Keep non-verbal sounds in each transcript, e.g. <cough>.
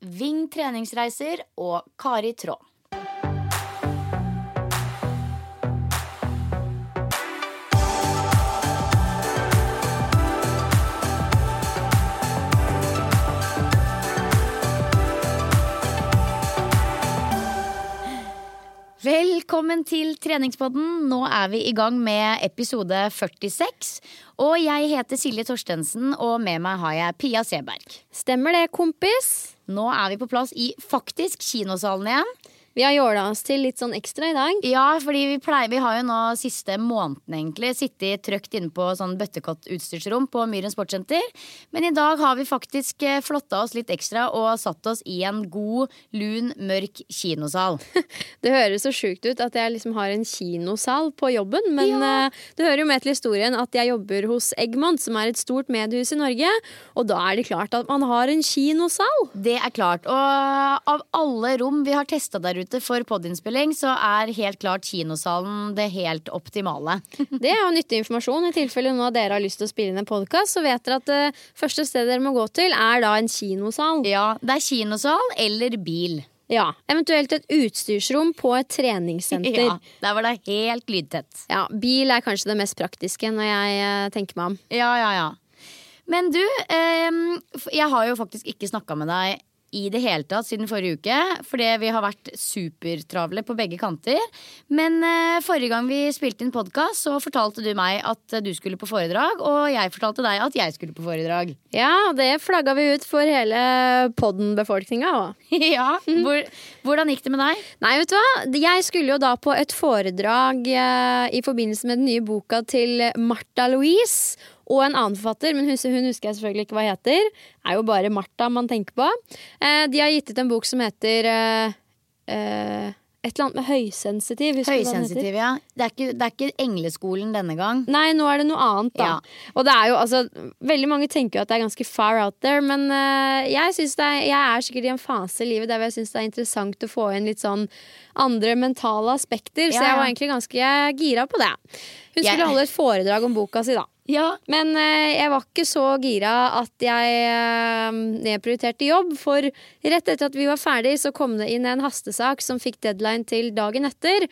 Ving treningsreiser og Kari Traa. Velkommen til treningspodden. Nå er vi i gang med episode 46. Og jeg heter Silje Torstensen, og med meg har jeg Pia Seberg. Stemmer det, kompis? Nå er vi på plass i faktisk kinosalen igjen. Vi har jåla oss til litt sånn ekstra i dag. Ja, fordi vi pleier Vi har jo nå siste måneden egentlig sittet trygt inne på sånn bøttekott-utstyrsrom på Myren sportssenter. Men i dag har vi faktisk eh, flotta oss litt ekstra og satt oss i en god, lun, mørk kinosal. <laughs> Det høres så sjukt ut at jeg liksom har en kinosal på jobben, men Ja. eh, det hører jo med til historien at jeg jobber hos Eggmont, som er et stort mediehus i Norge. Og da er det klart at man har en kinosal. Det er klart. Og av alle rom vi har testa der ute for podinnspilling, så er helt klart kinosalen det helt optimale. <laughs> Det er jo nyttig informasjon. I tilfelle noen av dere har lyst til å spille inn en podkast, så vet dere at det første stedet dere må gå til, er da en kinosal. Ja, det er kinosal eller bil. Ja, Eventuelt et utstyrsrom på et <laughs> treningssenter. Ja, der var det helt lydtett. Ja, Bil er kanskje det mest praktiske når jeg eh, tenker meg om. Ja, ja, ja. Men du, eh, jeg har jo faktisk ikke snakka med deg i det hele tatt siden forrige uke. Fordi vi har vært supertravle på begge kanter. Men eh, forrige gang vi spilte inn podkast, så fortalte du meg at eh, du skulle på foredrag. Og jeg fortalte deg at jeg skulle på foredrag. Ja, det flagga vi ut for hele podden-befolkninga òg. <laughs> ja, hvor, Hvordan gikk det med deg? Nei, vet du hva? Jeg skulle jo da på et foredrag eh, i forbindelse med den nye boka til Martha Louise. Og en annen forfatter, men hun, husker jeg selvfølgelig ikke hva heter. er jo bare Martha man tenker på. Eh, de har gitt ut en bok som heter eh, eh, et eller annet med høysensitiv. Høysensitiv, ja. Det er, ikke, det er ikke Engleskolen denne gang. Nei, nå er det noe annet, da. Ja. Og det er jo, altså, veldig mange tenker jo at det er ganske far out there, men uh, jeg, synes det er, jeg er sikkert i en fase i livet der jeg syns det er interessant å få inn litt sånn andre mentale aspekter, så Ja, jeg var egentlig ganske gira på det. Hun skulle holde et foredrag om boka si, da. Ja, Men eh, jeg var ikke så gira at jeg eh, nedprioriterte jobb, for rett etter at vi var ferdig, så kom det inn en hastesak som fikk deadline til dagen etter.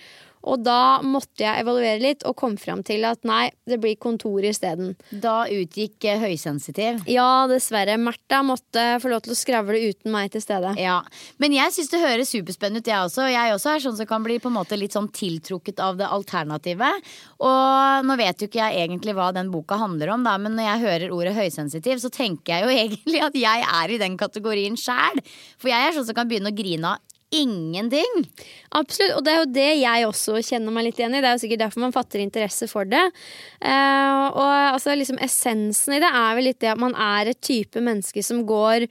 Og da måtte jeg evaluere litt og kom fram til at nei, det blir kontor isteden. Da utgikk eh, høysensitiv. Ja, dessverre. Märtha måtte få lov til å skravle uten meg til stede. Ja, Men jeg syns det høres superspennende ut, jeg også. Jeg også er sånn som kan bli på en måte litt sånn tiltrukket av det alternativet. Og nå vet jo ikke jeg egentlig hva den boka handler om, da, men når jeg hører ordet høysensitiv, så tenker jeg jo <laughs> egentlig at jeg er i den kategorien sjæl. For jeg er sånn som kan begynne å grine av ingenting. Absolutt, og det er jo det jeg også kjenner meg litt igjen i. Det er jo sikkert derfor man fatter interesse for det. Eh, og altså liksom essensen i det er vel litt det at man er et type menneske som går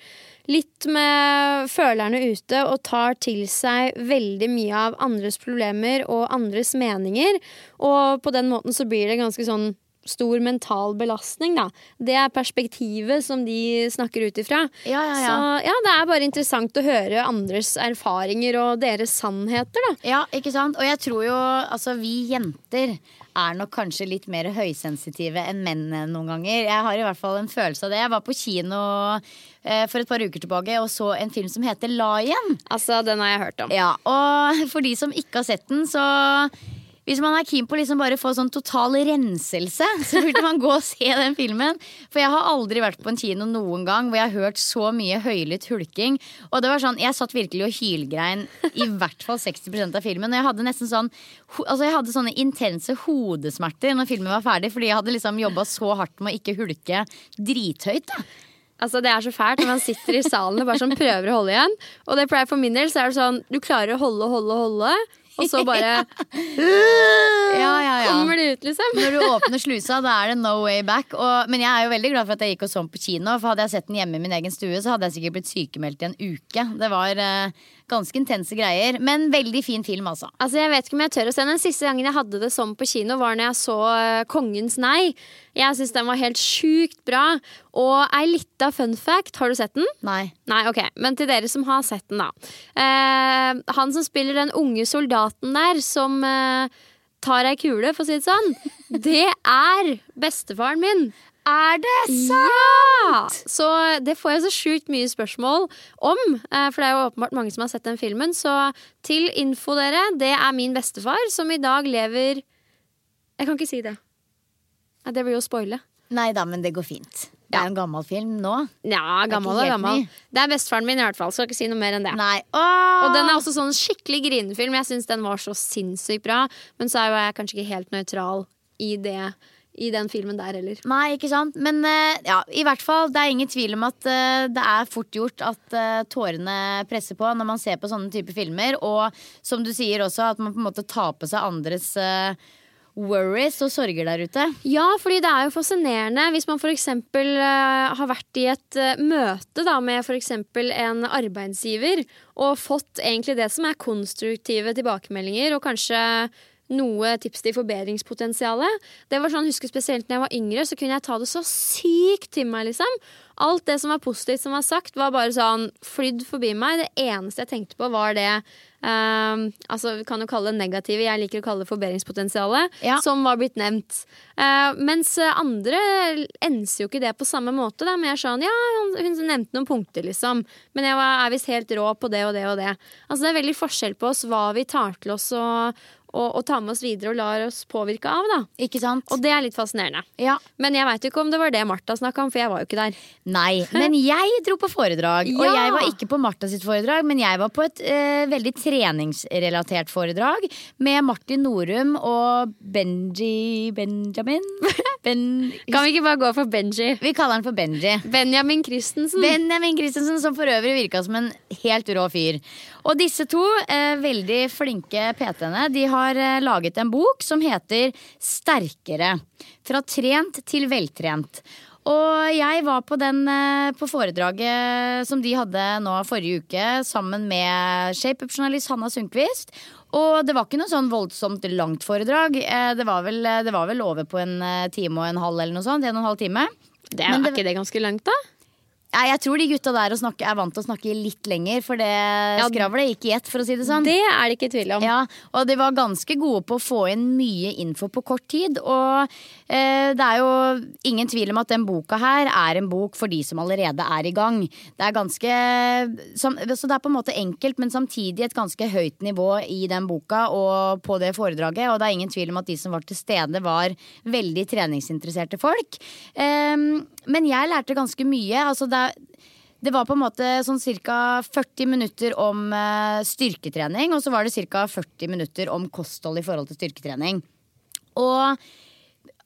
litt med følerne ute og tar til seg veldig mye av andres problemer og andres meninger. Og på den måten så blir det ganske sånn stor mental belastning, da. Det er perspektivet som de snakker ut ifra. Ja, ja, ja. Så ja, det er bare interessant å høre andres erfaringer og deres sannheter, da. Ja, ikke sant? Og jeg tror jo altså vi jenter er nok kanskje litt mer høysensitive enn menn noen ganger. Jeg har i hvert fall en følelse av det. Jeg var på kino eh, for et par uker tilbake og så en film som heter Lion. Altså, den har jeg hørt om. Ja, og for de som ikke har sett den, så hvis man er keen på å liksom bare få sånn total renselse, så burde man gå og se den filmen. For jeg har aldri vært på en kino noen gang hvor jeg har hørt så mye høylytt hulking. Og det var sånn, Jeg satt virkelig og hylgrein i hvert fall 60% av filmen. Og jeg hadde nesten sånn Altså jeg hadde sånne intense hodesmerter når filmen var ferdig, fordi jeg hadde liksom jobba så hardt med å ikke hulke drithøyt. da Altså Det er så fælt når man sitter i salen og bare sånn prøver å holde igjen. Og det pleier for min del så er det sånn du klarer å holde, holde, holde. Og så bare <laughs> Ja, ja, ja. kommer det ut, liksom. Når du åpner slusa, da er det no way back. Og, men jeg er jo veldig glad for at jeg gikk og så på kino. For hadde jeg sett den hjemme i min egen stue, så hadde jeg sikkert blitt sykemeldt i en uke. Det var eh, ganske intense greier. Men veldig fin film, altså. Altså Jeg vet ikke om jeg tør å se den. Siste gangen jeg hadde det sånn på kino, var når jeg så eh, Kongens nei. Jeg syns den var helt sjukt bra. Og ei lita fun fact, har du sett den? Nei. Nei, ok, Men til dere som har sett den, da. Eh, han som spiller den unge soldaten der, som eh, tar ei kule, for å si det sånn, <laughs> det er bestefaren min. Er det Ja! Så det får jeg så sjukt mye spørsmål om. eh, For det er jo åpenbart mange som har sett den filmen. Så til info, dere, det er min bestefar som i dag lever Jeg kan ikke si det. Det blir jo å spoile. Nei da, men det går fint. Det er jo en gammel film nå. Ja, gammel og gammel. ny. Det er bestefaren min, i hvert fall. Skal ikke si noe mer enn det. Og den er også sånn skikkelig grinefilm. Jeg syns den var så sinnssykt bra. Men så er jo jeg kanskje ikke helt nøytral i det i den filmen der heller. Nei, ikke sant. Men eh, ja, i hvert fall, det er ingen tvil om at eh, det er fort gjort at eh, tårene presser på når man ser på sånne type filmer. Og som du sier også, at man på en måte tar på seg andres worries og sorger der ute. Ja, fordi det er jo fascinerende hvis man f.eks. Uh, har vært i et uh, møte da, med f.eks. en arbeidsgiver og fått egentlig det som er konstruktive tilbakemeldinger, og kanskje noe tips til forbedringspotensialet. Det var sånn, jeg husker Spesielt når jeg var yngre, så kunne jeg ta det så sykt til meg. liksom. Alt det som var positivt som var sagt, var bare sånn flydd forbi meg. Det eneste jeg tenkte på, var det um, altså Vi kan jo kalle det negative, jeg liker å kalle det forbedringspotensialet, Ja. som var blitt nevnt. Uh, mens andre enser jo ikke det på samme måte. Da. Men jeg sa, sånn, ja, hun nevnte noen punkter, liksom. Men jeg var, er visst helt rå på det og det og det. Altså Det er veldig forskjell på oss hva vi tar til oss og, og, og tar med oss videre og lar oss påvirke av. da Ikke sant? Og det er litt fascinerende. ja. Men jeg veit ikke om det var det Martha snakka om, for jeg var jo ikke der. Nei, men <laughs> jeg dro på foredrag. Og jeg var ikke på Martha sitt foredrag, men jeg var på et eh, veldig treningsrelatert foredrag med Martin Norum og Benji Benjamin. <laughs> Ben, Kan vi ikke bare gå for Benji? vi kaller han for Benji. Benjamin Christensen. Benjamin Christensen, som for øvrig virka som en helt rå fyr. Og disse to eh, veldig flinke PT-ene De har eh, laget en bok som heter Sterkere. Fra trent til veltrent. Og jeg var på, den, eh, på foredraget som de hadde nå forrige uke, sammen med shapeup-journalist Hanna Sundquist. Og det var ikke noe sånn voldsomt langt foredrag. Eh, Det var vel, det var vel over på en time og en halv eller noe sånt. En og en halv time. Det er, er det- ikke det ganske langt, da? Jeg tror de gutta der snakke, er vant til å snakke litt lenger, for det skravlet gikk i ett, for å si det sånn. Det er det ikke tvil om. Ja, og de var ganske gode på å få inn mye info på kort tid. Og det er jo ingen tvil om at den boka her er en bok for de som allerede er i gang. Det er ganske Så det er på en måte enkelt, men samtidig et ganske høyt nivå i den boka og på det foredraget. Og det er ingen tvil om at de som var til stede, var veldig treningsinteresserte folk. Ehm, men jeg lærte ganske mye. Altså det, er- det var på en måte sånn ca. 40 minutter om eh, styrketrening, og så var det ca. 40 minutter om kosthold i forhold til styrketrening. Og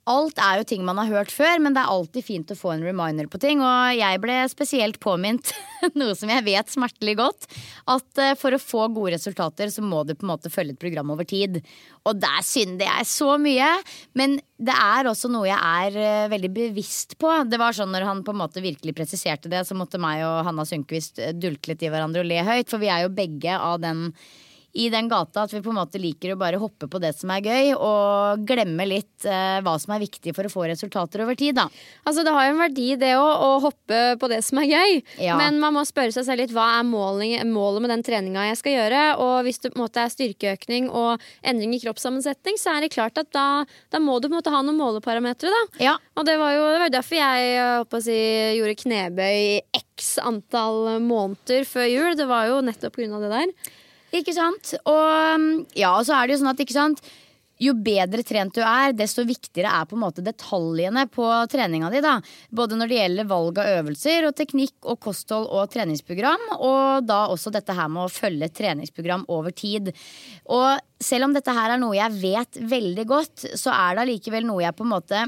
Alt er jo ting man har hørt før, men det er alltid fint å få en reminder på ting. Og jeg ble spesielt påminnet, <laughs> noe som jeg vet smertelig godt, at eh, for å få gode resultater, så må du på en måte følge et program over tid. Og der synder jeg så mye. Men det er også noe jeg er eh, veldig bevisst på. Det var sånn når han på en måte virkelig presiserte det, så måtte meg og Hanna Sundquist dulte litt i hverandre og le høyt. For vi er jo begge av den i den gata at vi på en måte liker å bare hoppe på det som er gøy, og glemme litt eh, hva som er viktig for å få resultater over tid, da. Altså Det har jo en verdi det òg, å hoppe på det som er gøy. Ja. Men man må spørre seg selv litt hva er målet, målet med den treninga jeg skal gjøre. Og hvis det på en måte er styrkeøkning og endring i kroppssammensetning, så er det klart at da, da må du på en måte ha noen måleparametere, da. Ja. Og det var jo det var derfor jeg håper å si, gjorde knebøy i x antall måneder før jul. Det var jo nettopp pga. det der. Ikke sant? Og ja, og så er det jo sånn at ikke sant jo bedre trent du er, desto viktigere er på en måte detaljene på treninga di. da. Både når det gjelder valg av øvelser og teknikk og kosthold og treningsprogram. Og da også dette her med å følge treningsprogram over tid. Og selv om dette her er noe jeg vet veldig godt, så er det allikevel noe jeg på en måte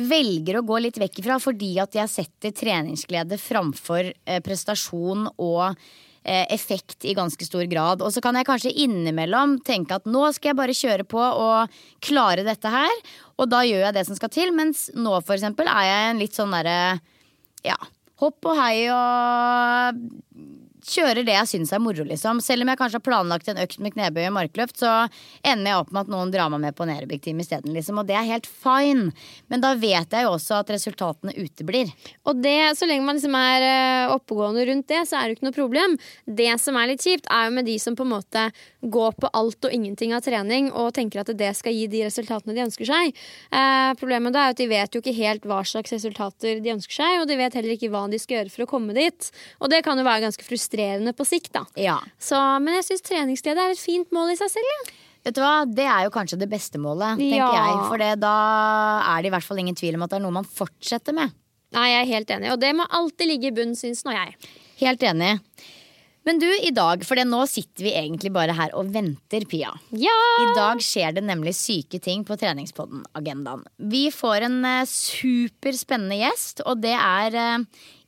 velger å gå litt vekk ifra fordi at jeg setter treningsglede framfor eh, prestasjon og effekt i ganske stor grad. Og så kan jeg kanskje innimellom tenke at nå skal jeg bare kjøre på og klare dette her. Og da gjør jeg det som skal til. Mens nå for eksempel er jeg en litt sånn derre ja, hopp og hei og kjører det jeg syns er moro, liksom. Selv om jeg kanskje har planlagt en økt med knebøy og markløft, så ender jeg opp med at noen drar meg med på en aerobic-team isteden, liksom. Og det er helt fine. Men da vet jeg jo også at resultatene uteblir. Og det, så lenge man liksom er eh, oppegående rundt det, så er det jo ikke noe problem. Det som er litt kjipt, er jo med de som på en måte går på alt og ingenting av trening og tenker at det skal gi de resultatene de ønsker seg. Eh, problemet da er at de vet jo ikke helt hva slags resultater de ønsker seg, og de vet heller ikke hva de skal gjøre for å komme dit. Og det kan jo være ganske frustrerende på sikt, da. Ja. Så, men jeg syns treningsglede er et fint mål i seg selv. Ja. Vet du hva, Det er jo kanskje det beste målet, tenker Ja. jeg. For det, da er det i hvert fall ingen tvil om at det er noe man fortsetter med. Nei, jeg er helt enig, og det må alltid ligge i bunnen, syns nå jeg. Helt enig. Men du, i dag, for nå sitter vi egentlig bare her og venter, Pia. Ja! I dag skjer det nemlig syke ting på Treningspodden-agendaen. Vi får en eh, superspennende gjest, og det er eh,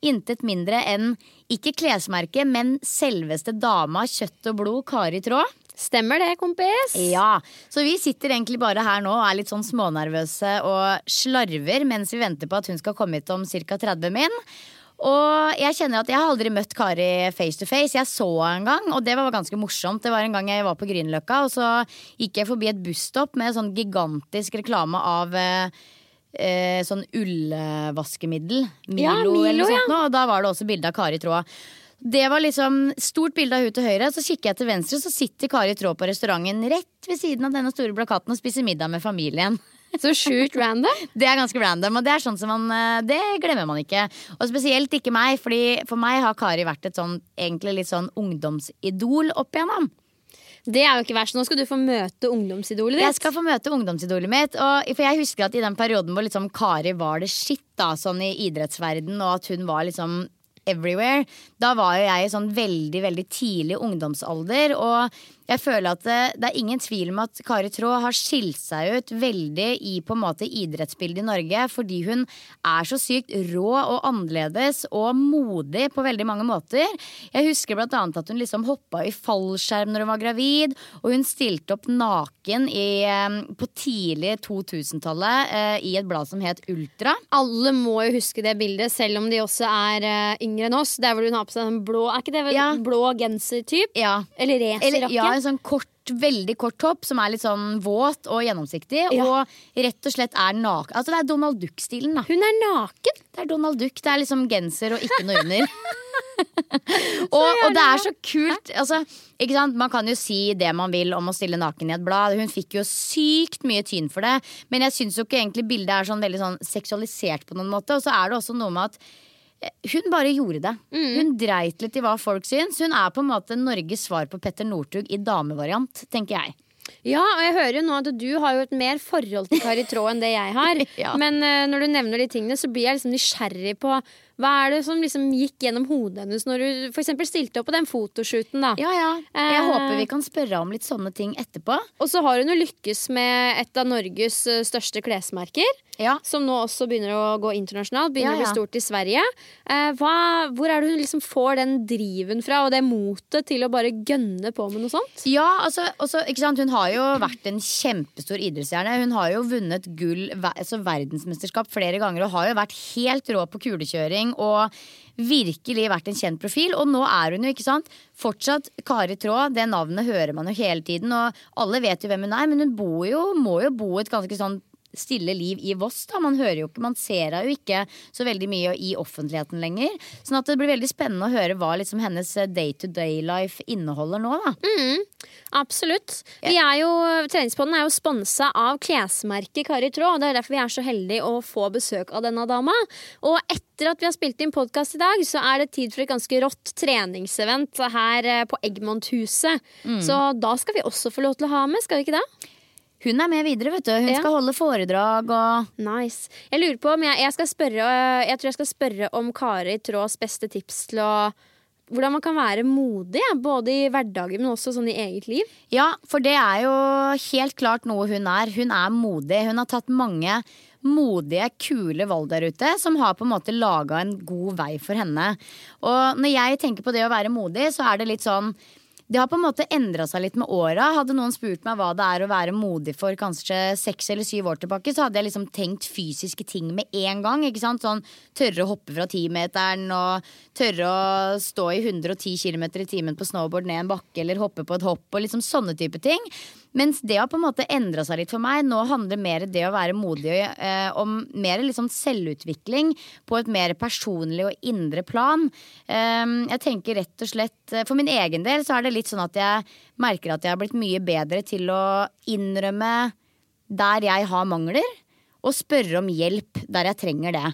intet mindre enn ikke klesmerket, men selveste dama kjøtt og blod, Kari Traa. Stemmer det, kompis? Ja, Så vi sitter egentlig bare her nå og er litt sånn smånervøse og slarver mens vi venter på at hun skal komme hit om ca. 30 min. Og jeg kjenner at jeg har aldri møtt Kari face to face. Jeg så henne en gang, og det var ganske morsomt. Det var en gang jeg var på Grünerløkka, og så gikk jeg forbi et busstopp med sånn gigantisk reklame av eh, eh, sånn ullvaskemiddel. Milo, Ja, Milo, eller noe ja. sånt. nå, Og da var det også bilde av Kari Tråd. Det var liksom stort bilde av hun til høyre. Så kikker jeg til venstre, så sitter Kari Traa på restauranten rett ved siden av denne store plakaten og spiser middag med familien. Så sjukt random. <laughs> Det er ganske random, og det er sånn som man eh, Det glemmer man ikke. Og spesielt ikke meg, Fordi for meg har Kari vært et sånn egentlig litt sånn ungdomsidol opp igjennom. Det er jo ikke verst. Nå skal du få møte ungdomsidolet ditt. Jeg skal få møte ungdomsidolet mitt. Og, for jeg husker at i den perioden hvor liksom Kari var det shit, da, sånn i idrettsverden, og at hun var liksom everywhere, da var jo jeg i sånn veldig, veldig tidlig ungdomsalder. Og jeg føler at det, det er ingen tvil om at Kari Traa har skilt seg ut veldig i på en måte idrettsbildet i Norge, fordi hun er så sykt rå og annerledes og modig på veldig mange måter. Jeg husker blant annet at hun liksom hoppa i fallskjerm når hun var gravid, og hun stilte opp naken i, eh, på tidlig 2000-tallet eh, i et blad som het Ultra. Alle må jo huske det bildet, selv om de også er eh, yngre enn oss. Der hvor hun har på seg en blå Er ikke det vel Ja. blå genser-type? Ja. Eller Eller, racerjakke? ja, en sånn kort, veldig kort topp som er litt sånn våt og gjennomsiktig. Ja. Og rett og slett er naken. Altså det er Donald Duck-stilen, da. Hun er naken! Det er Donald Duck. Det er liksom genser og ikke noe under. <laughs> og, og det er så kult. Altså, ikke sant? Man kan jo si det man vil om å stille naken i et blad. Hun fikk jo sykt mye tyn for det. Men jeg syns jo ikke egentlig bildet er sånn veldig sånn seksualisert på noen måte. Og så er det også noe med at hun bare gjorde det. Hun dreit litt i hva folk syns. Hun er på en måte Norges svar på Petter Northug i damevariant, tenker jeg. Ja, og jeg hører jo nå at du har jo et mer forhold til Kari Traa enn det jeg har. <laughs> Ja. Men uh, når du nevner de tingene, så blir jeg liksom nysgjerrig på Hva er det som liksom gikk gjennom hodet hennes når du for stilte opp på den fotoshooten? da? Ja, ja. Jeg Eh. håper vi kan spørre om litt sånne ting etterpå. Og så har hun jo lykkes med et av Norges eh, største klesmerker. Ja. Som nå også begynner å gå internasjonalt. Begynner Ja, ja. å bli stort i Sverige. Eh, hva, hvor er det hun liksom får den driven fra, og det motet til å bare gønne på med noe sånt? Ja, altså, også? Hun har jo vært en kjempestor idrettsstjerne. Hun har jo vunnet gull, altså verdensmesterskap flere ganger og har jo vært helt rå på kulekjøring og virkelig vært en kjent profil. Og nå er hun jo ikke sant fortsatt Kari Traa. Det navnet hører man jo hele tiden, og alle vet jo hvem hun er, men hun jo, må jo bo et ganske sånn stille liv i Voss. da, Man hører jo ikke, man ser henne jo ikke så veldig mye i offentligheten lenger. Sånn at det blir veldig spennende å høre hva liksom hennes day to day life inneholder nå. da. Absolutt. Vi er jo, Treningspodden er jo sponsa av klesmerket Kari Traa. og Det er derfor vi er så heldige å få besøk av denne dama. Og etter at vi har spilt inn podkast i dag, så er det tid for et ganske rått treningsevent her eh, på Eggmont-huset. Så da skal vi også få lov til å ha med, skal vi ikke det? Hun er med videre, vet du. Hun Ja. skal holde foredrag og Nice. Jeg lurer på om jeg, jeg skal spørre Jeg tror jeg skal spørre om Kari Tråds beste tips til å hvordan man kan være modig, både i hverdagen, men også sånn i eget liv. Ja, for det er jo helt klart noe hun er. Hun er modig. Hun har tatt mange modige, kule valg der ute som har på en måte laga en god vei for henne. Og når jeg tenker på det å være modig, så er det litt sånn det har på en måte endra seg litt med åra. Hadde noen spurt meg hva det er å være modig for kanskje seks eller syv år tilbake, så hadde jeg liksom tenkt fysiske ting med en gang. ikke sant? Sånn Tørre å hoppe fra timeteren og tørre å stå i 110 km i timen på snowboard ned en bakke eller hoppe på et hopp og liksom sånne type ting. Mens det har på en måte endra seg litt for meg. Nå handler mer det å være modig eh, om mer liksom selvutvikling på et mer personlig og indre plan. Eh, jeg tenker rett og slett eh, For min egen del så er det litt sånn at jeg merker at jeg har blitt mye bedre til å innrømme der jeg har mangler, og spørre om hjelp der jeg trenger det.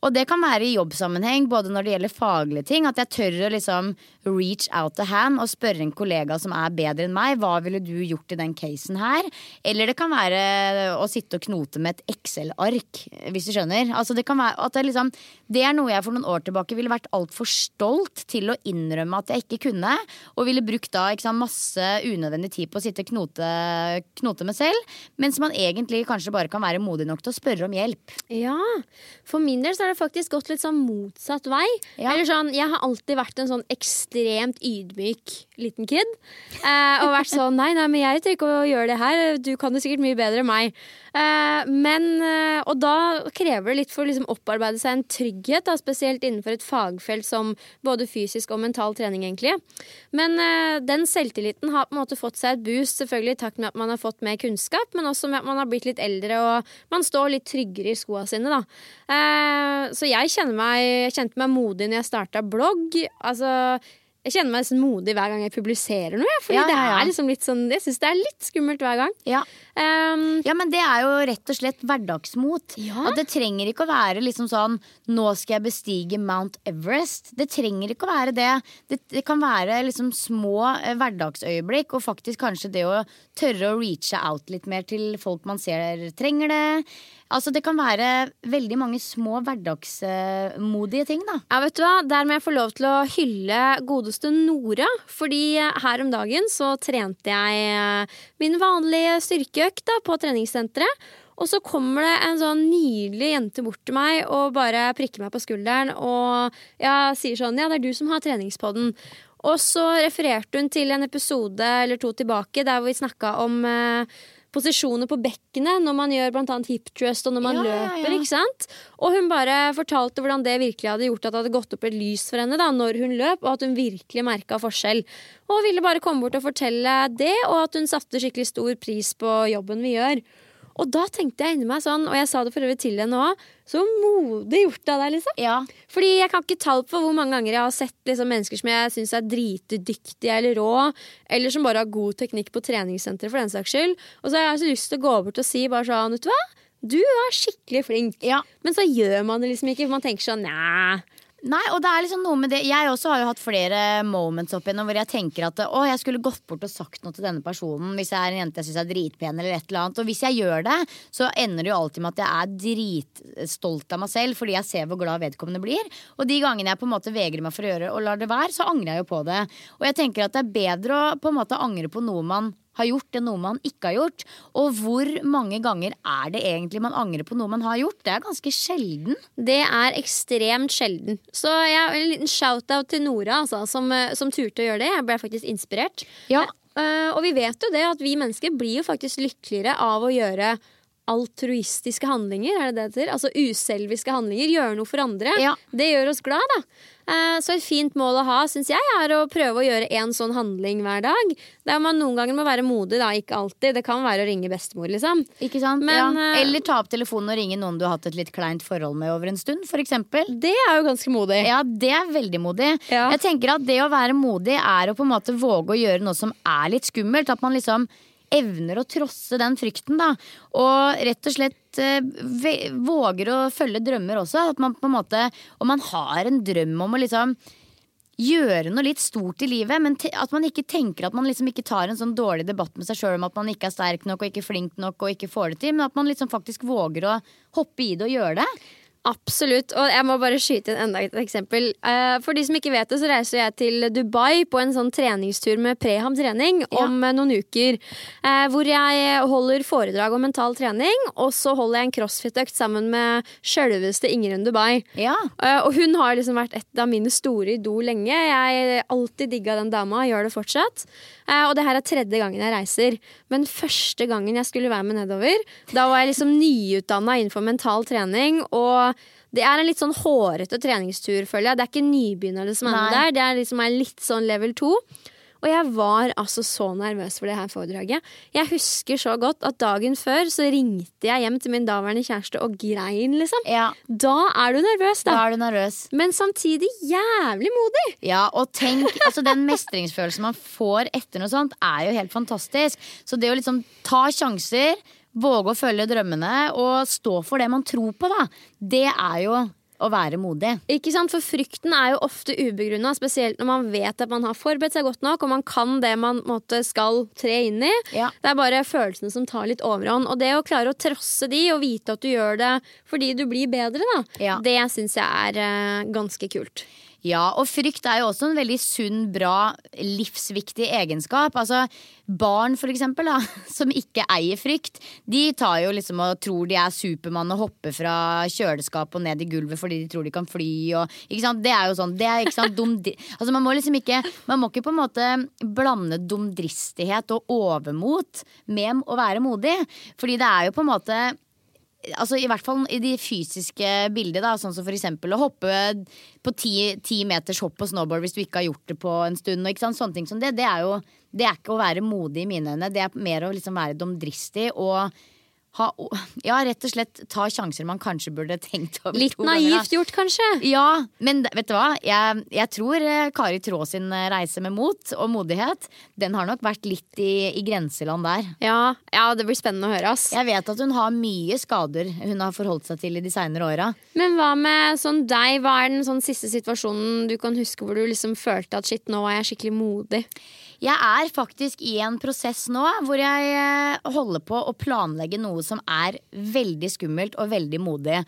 Og det kan være i jobbsammenheng, både når det gjelder faglige ting. At jeg tør å liksom reach out the hand og spørre en kollega som er bedre enn meg, hva ville du gjort i den casen her? Eller det kan være å sitte og knote med et Excel-ark, hvis du skjønner. Altså det, kan det, liksom, det er noe jeg for noen år tilbake ville vært altfor stolt til å innrømme at jeg ikke kunne. Og ville brukt da sant, masse unødvendig tid på å sitte og knote, knote med selv. Mens man egentlig kanskje bare kan være modig nok til å spørre om hjelp. Ja, For min del så har det faktisk gått litt sånn motsatt vei. Ja. Eller sånn, Jeg har alltid vært en sånn ekstremt ydmyk liten kid. Eh, og vært sånn Nei, nei, men jeg trenger ikke å gjøre det her. Du kan det sikkert mye bedre enn meg. Eh, men, eh, Og da krever det litt for å liksom opparbeide seg en trygghet, da, spesielt innenfor et fagfelt som både fysisk og mental trening, egentlig. Men eh, den selvtilliten har på en måte fått seg et boost, selvfølgelig i takt med at man har fått mer kunnskap, men også med at man har blitt litt eldre og man står litt tryggere i skoa sine, da. Eh, så jeg meg, jeg kjente meg modig når jeg starta blogg. Altså, jeg kjenner meg modig hver gang jeg publiserer noe. Fordi Ja, ja, ja. det er liksom litt sånn, jeg syns det er litt skummelt hver gang. Um, Ja, men det er jo rett og slett hverdagsmot. Ja. At det trenger ikke å være liksom sånn Nå skal jeg bestige Mount Everest. Det trenger ikke å være det. Det, det kan være liksom små eh, hverdagsøyeblikk, og faktisk kanskje det å tørre å reache out litt mer til folk man ser trenger det. Altså Det kan være veldig mange små hverdagsmodige ting, da. Ja, vet du hva? Der må jeg få lov til å hylle godeste Nora. Fordi eh, her om dagen så trente jeg eh, min vanlige styrkeøkt da, på treningssenteret. Og så kommer det en sånn nydelig jente bort til meg og bare prikker meg på skulderen og ja, sier sånn Ja, det er du som har treningspodden. Og så refererte hun til en episode eller to tilbake der hvor vi snakka om eh, posisjoner på bekkenet når man gjør annet hip thrust og når man Ja, løper. ikke sant? Og hun bare fortalte hvordan det virkelig hadde gjort at det hadde gått opp et lys for henne da, når hun løp, og at hun virkelig merka forskjell. Og ville bare komme bort og fortelle det, og at hun satte skikkelig stor pris på jobben vi gjør. Og da tenkte jeg inni meg sånn, og jeg sa det for øvrig til henne òg, så modig gjort av deg, liksom. Ja. Fordi jeg kan ikke tall på hvor mange ganger jeg har sett liksom, mennesker som jeg syns er dritdyktige eller rå, eller som bare har god teknikk på treningssenteret for den saks skyld. Og så har jeg så lyst til å gå bort og si bare sånn, vet du hva? Du er skikkelig flink. Ja. Men så gjør man det liksom ikke, for man tenker sånn Næ, Nei, og det er liksom noe med det Jeg også har jo hatt flere moments opp igjennom hvor jeg tenker at å, jeg skulle gått bort og sagt noe til denne personen hvis jeg er en jente jeg syns er dritpen eller et eller annet. Og hvis jeg gjør det, så ender det jo alltid med at jeg er dritstolt av meg selv fordi jeg ser hvor glad vedkommende blir. Og de gangene jeg på en måte vegrer meg for å gjøre og lar det være, så angrer jeg jo på det. Og jeg tenker at det er bedre å på en måte angre på noe man har gjort enn noe man ikke har gjort. Og hvor mange ganger er det egentlig man angrer på noe man har gjort? Det er ganske sjelden. Det er ekstremt sjelden. Så jeg har en liten shout-out til Nora, altså, som, eh, som turte å gjøre det. Jeg ble faktisk inspirert. Ja. Eh, og vi vet jo det at vi mennesker blir jo faktisk lykkeligere av å gjøre altruistiske handlinger, er det det heter? Altså uselviske handlinger. Gjøre noe for andre. Ja. Det gjør oss glad, da. Eh, Så et fint mål å ha, syns jeg, er å prøve å gjøre én sånn handling hver dag. Der man noen ganger må være modig, da. Ikke alltid. Det kan være å ringe bestemor, liksom. Ikke sant? Men, ja. eh, Eller ta opp telefonen og ringe noen du har hatt et litt kleint forhold med over en stund, for eksempel. Det er jo ganske modig. Ja, det er veldig modig. Ja. Jeg tenker at det å være modig er å på en måte våge å gjøre noe som er litt skummelt. At man liksom evner å trosse den frykten, da. Og rett og slett eh, våger å følge drømmer også. At man på en måte Om man har en drøm om å liksom gjøre noe litt stort i livet, men at man ikke tenker at man liksom ikke tar en sånn dårlig debatt med seg sjøl om at man ikke er sterk nok og ikke flink nok og ikke får det til, men at man liksom faktisk våger å hoppe i det og gjøre det. Absolutt. Og jeg må bare skyte inn enda et eksempel. Eh, For de som ikke vet det, så reiser jeg til Dubai på en sånn treningstur med Preham trening om ja. noen uker. eh, Hvor jeg holder foredrag om mental trening, og så holder jeg en crossfit-økt sammen med sjølveste Ingrun Dubai. Ja. Eh, Og hun har liksom vært et av mine store idol lenge. Jeg alltid digga den dama, gjør det fortsatt. Eh, Og det her er tredje gangen jeg reiser. Men første gangen jeg skulle være med nedover, da var jeg liksom nyutdanna innenfor mental trening. Og det er en litt sånn hårete treningstur, føler jeg. Det er ikke nybegynnere som er med der. Det er liksom litt sånn level 2. Og jeg var altså så nervøs for det her foredraget. Jeg husker så godt at dagen før så ringte jeg hjem til min daværende kjæreste og grein, liksom. ja. Da er du nervøs, Da da. er du nervøs. Men samtidig jævlig modig. Ja, og tenk, altså Den mestringsfølelsen man får etter noe sånt, er jo helt fantastisk. Så det å liksom ta sjanser, våge å følge drømmene og stå for det man tror på, da, det er jo å være modig. Ikke sant? For frykten er jo ofte ubegrunna, spesielt når man vet at man har forberedt seg godt nok, og man kan det man måte, skal tre inn i. Ja. Det er bare følelsene som tar litt overhånd. Og det å klare å trosse de og vite at du gjør det fordi du blir bedre, da, Ja. det syns jeg er uh, ganske kult. Ja, og frykt er jo også en veldig sunn, bra, livsviktig egenskap. Altså barn, for eksempel, da, <laughs> som ikke eier frykt, de tar jo liksom og tror de er Supermann og hopper fra kjøleskapet og ned i gulvet fordi de tror de kan fly og Ikke sant. Det er jo sånn. Det er ikke sant dum <laughs> Altså man må liksom ikke Man må ikke på en måte blande dumdristighet og overmot med å være modig. Fordi det er jo på en måte Altså I hvert fall i de fysiske bildene, da, sånn som for eksempel å hoppe på ti, ti meters hopp på snowboard hvis du ikke har gjort det på en stund. Og? Sånne ting som det, det er jo Det er ikke å være modig i mine øyne. Det er mer å liksom være dumdristig og ha, <laughs> ja, rett og slett ta sjanser man kanskje burde tenkt over Litt to ganger. naivt gjort, kanskje. Ja, men vet du hva? Jeg, jeg tror eh, Kari Traa sin eh, reise med mot og modighet, den har nok vært litt i, i grenseland der. Ja, ja, det blir spennende å høre, ass. Jeg vet at hun har mye skader hun har forholdt seg til i de seinere åra. Men hva med sånn deg? Hva er den sånn siste situasjonen du kan huske hvor du liksom følte at shit, nå er jeg skikkelig modig? Jeg er faktisk i en prosess nå hvor jeg eh, holder på å planlegge noe som er veldig skummelt og veldig modig.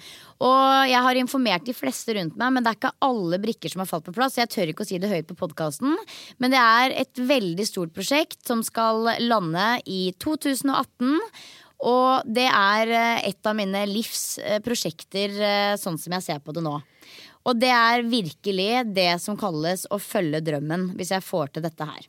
Og jeg har informert de fleste rundt meg, men det er ikke alle brikker som har falt på plass. Så jeg tør ikke å si det høyt på podkasten. Men det er et veldig stort prosjekt som skal lande i 2018. Og det er eh, et av mine livs eh, prosjekter, eh, sånn som jeg ser på det nå. Og det er virkelig det som kalles å følge drømmen, hvis jeg får til dette her.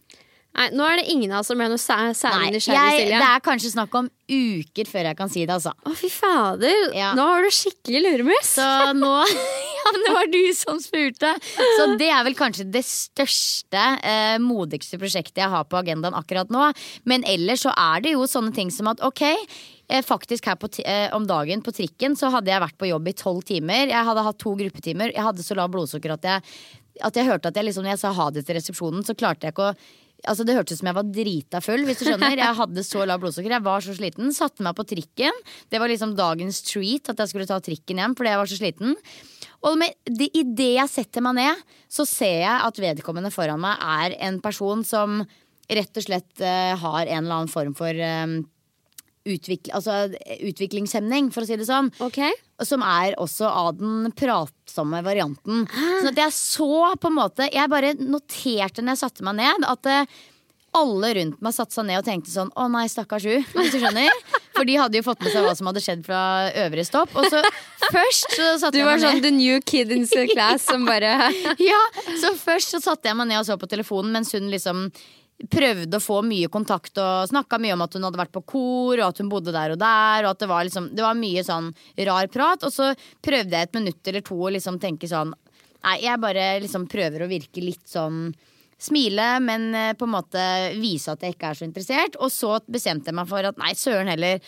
Nei, Nå er det ingen av oss som ble noe sæ- særlig nysgjerrig, Silje. det er kanskje snakk om uker før jeg kan si det, altså. Å, fy fader. Ja. Nå har du skikkelig luremus. Så nå <laughs> Ja, det var du som spurte. Så det er vel kanskje det største, eh, modigste prosjektet jeg har på agendaen akkurat nå. Men ellers så er det jo sånne ting som at ok. eh, Faktisk her på, eh, Om dagen på trikken så hadde jeg vært på jobb i tolv timer. Jeg hadde hatt to gruppetimer. Jeg hadde så lav blodsukker at jeg, at jeg hørte at jeg liksom, når jeg sa ha det til resepsjonen, så klarte jeg ikke å Altså Det hørtes ut som jeg var drita full. Hvis du skjønner Jeg hadde så lav blodsukker, jeg var så sliten. Satte meg på trikken. Det var liksom dagens treat at jeg skulle ta trikken hjem fordi jeg var så sliten. Og med, det, idet jeg setter meg ned, så ser jeg at vedkommende foran meg er en person som rett og slett uh, har en eller annen form for eh, utvikl, altså, utviklingshemning, for å si det sånn. Okay. Som er også av den pratsomme varianten. Sånn at jeg så på en måte Jeg bare noterte når jeg satte meg ned, at eh, alle rundt meg satte seg ned og tenkte sånn Å nei, stakkars hun. Hvis du skjønner? <laughs> For de hadde jo fått med seg hva som hadde skjedd fra øvre stopp. Og så først så satte Du var sånn the new kid in the <laughs> class som bare Ja, så først så satte jeg meg ned og så på telefonen mens hun liksom prøvde å få mye kontakt og snakka mye om at hun hadde vært på kor, og at hun bodde der og der, og at det var liksom Det var mye sånn rar prat. Og så prøvde jeg et minutt eller to å liksom tenke sånn Nei, jeg bare liksom prøver å virke litt sånn Smile, men eh, på en måte vise at jeg ikke er så interessert. Og så bestemte jeg meg for at nei, søren heller.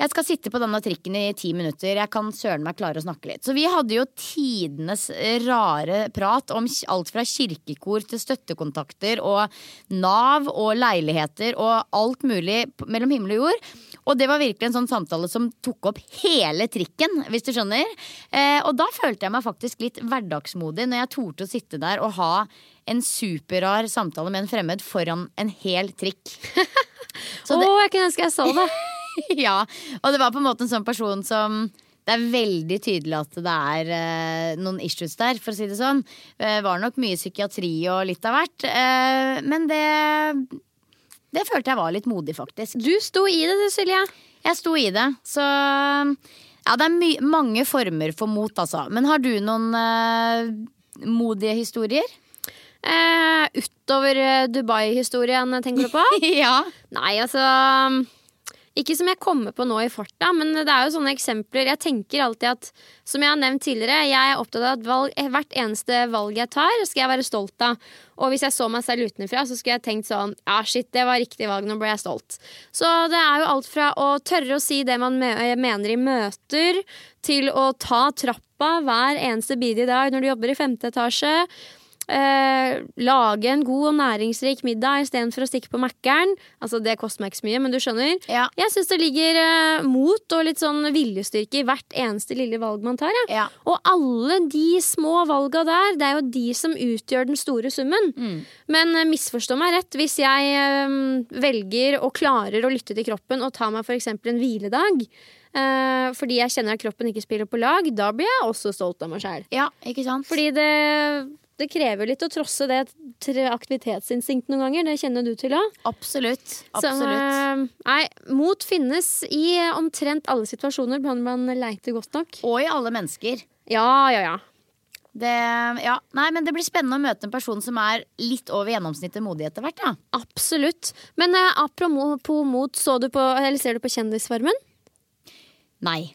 Jeg skal sitte på denne trikken i ti minutter. Jeg kan søren meg klare å snakke litt. Så vi hadde jo tidenes rare prat om alt fra kirkekor til støttekontakter og Nav og leiligheter og alt mulig mellom himmel og jord. Og det var virkelig en sånn samtale som tok opp hele trikken, hvis du skjønner. Eh, og da følte jeg meg faktisk litt hverdagsmodig når jeg torde å sitte der og ha en superrar samtale med en fremmed foran en hel trikk. <laughs> Å, jeg kunne ønske jeg så det. <laughs> <laughs> ja, og det var på en måte en sånn person som det er veldig tydelig at det er eh, noen issues der, for å si det sånn. Det var nok mye psykiatri og litt av hvert. Eh, men det Det følte jeg var litt modig, faktisk. Du sto i det, du, Silje. Jeg sto i det. Så ja, det er mange former for mot, altså. Men har du noen eh, modige historier? Eh, utover eh, Dubai-historien, tenker du på? <laughs> ja. Nei, altså Ikke som jeg kommer på nå i farta, men det er jo sånne eksempler. Jeg tenker alltid at, som jeg har nevnt tidligere, jeg er opptatt av at valg, hvert eneste valg jeg tar, skal jeg være stolt av. Og hvis jeg så meg selv utenfra, så skulle jeg tenkt sånn Ja, shit, det var riktig valg, nå ble jeg stolt. Så det er jo alt fra å tørre å si det man mener i møter, til å ta trappa hver eneste bidige dag når du jobber i femte etasje. Eh, lage en god og næringsrik middag istedenfor å stikke på Mækkern. Altså, det koster meg ikke så mye, men du skjønner. Ja. Jeg syns det ligger eh, mot og litt sånn viljestyrke i hvert eneste lille valg man tar. Ja. Og alle de små valga der, det er jo de som utgjør den store summen. Men eh, misforstå meg rett, hvis jeg eh, velger og klarer å lytte til kroppen og ta meg f.eks. en hviledag, eh, fordi jeg kjenner at kroppen ikke spiller på lag, da blir jeg også stolt av meg sjæl. ja, ikke sant? Fordi det, det krever litt å trosse det aktivitetsinstinktet aktivitetsinstinkt noen ganger. Det kjenner du til òg. Absolutt. Absolutt. nei, mot finnes i omtrent alle situasjoner når man leiter godt nok. Og i alle mennesker. Ja, ja, ja. Det, ja. Nei, men det blir spennende å møte en person som er litt over gjennomsnittet modig etter hvert. Ja. Absolutt. Men eh, apropos mot, så du på, eller ser du på Kjendisfarmen? Nei.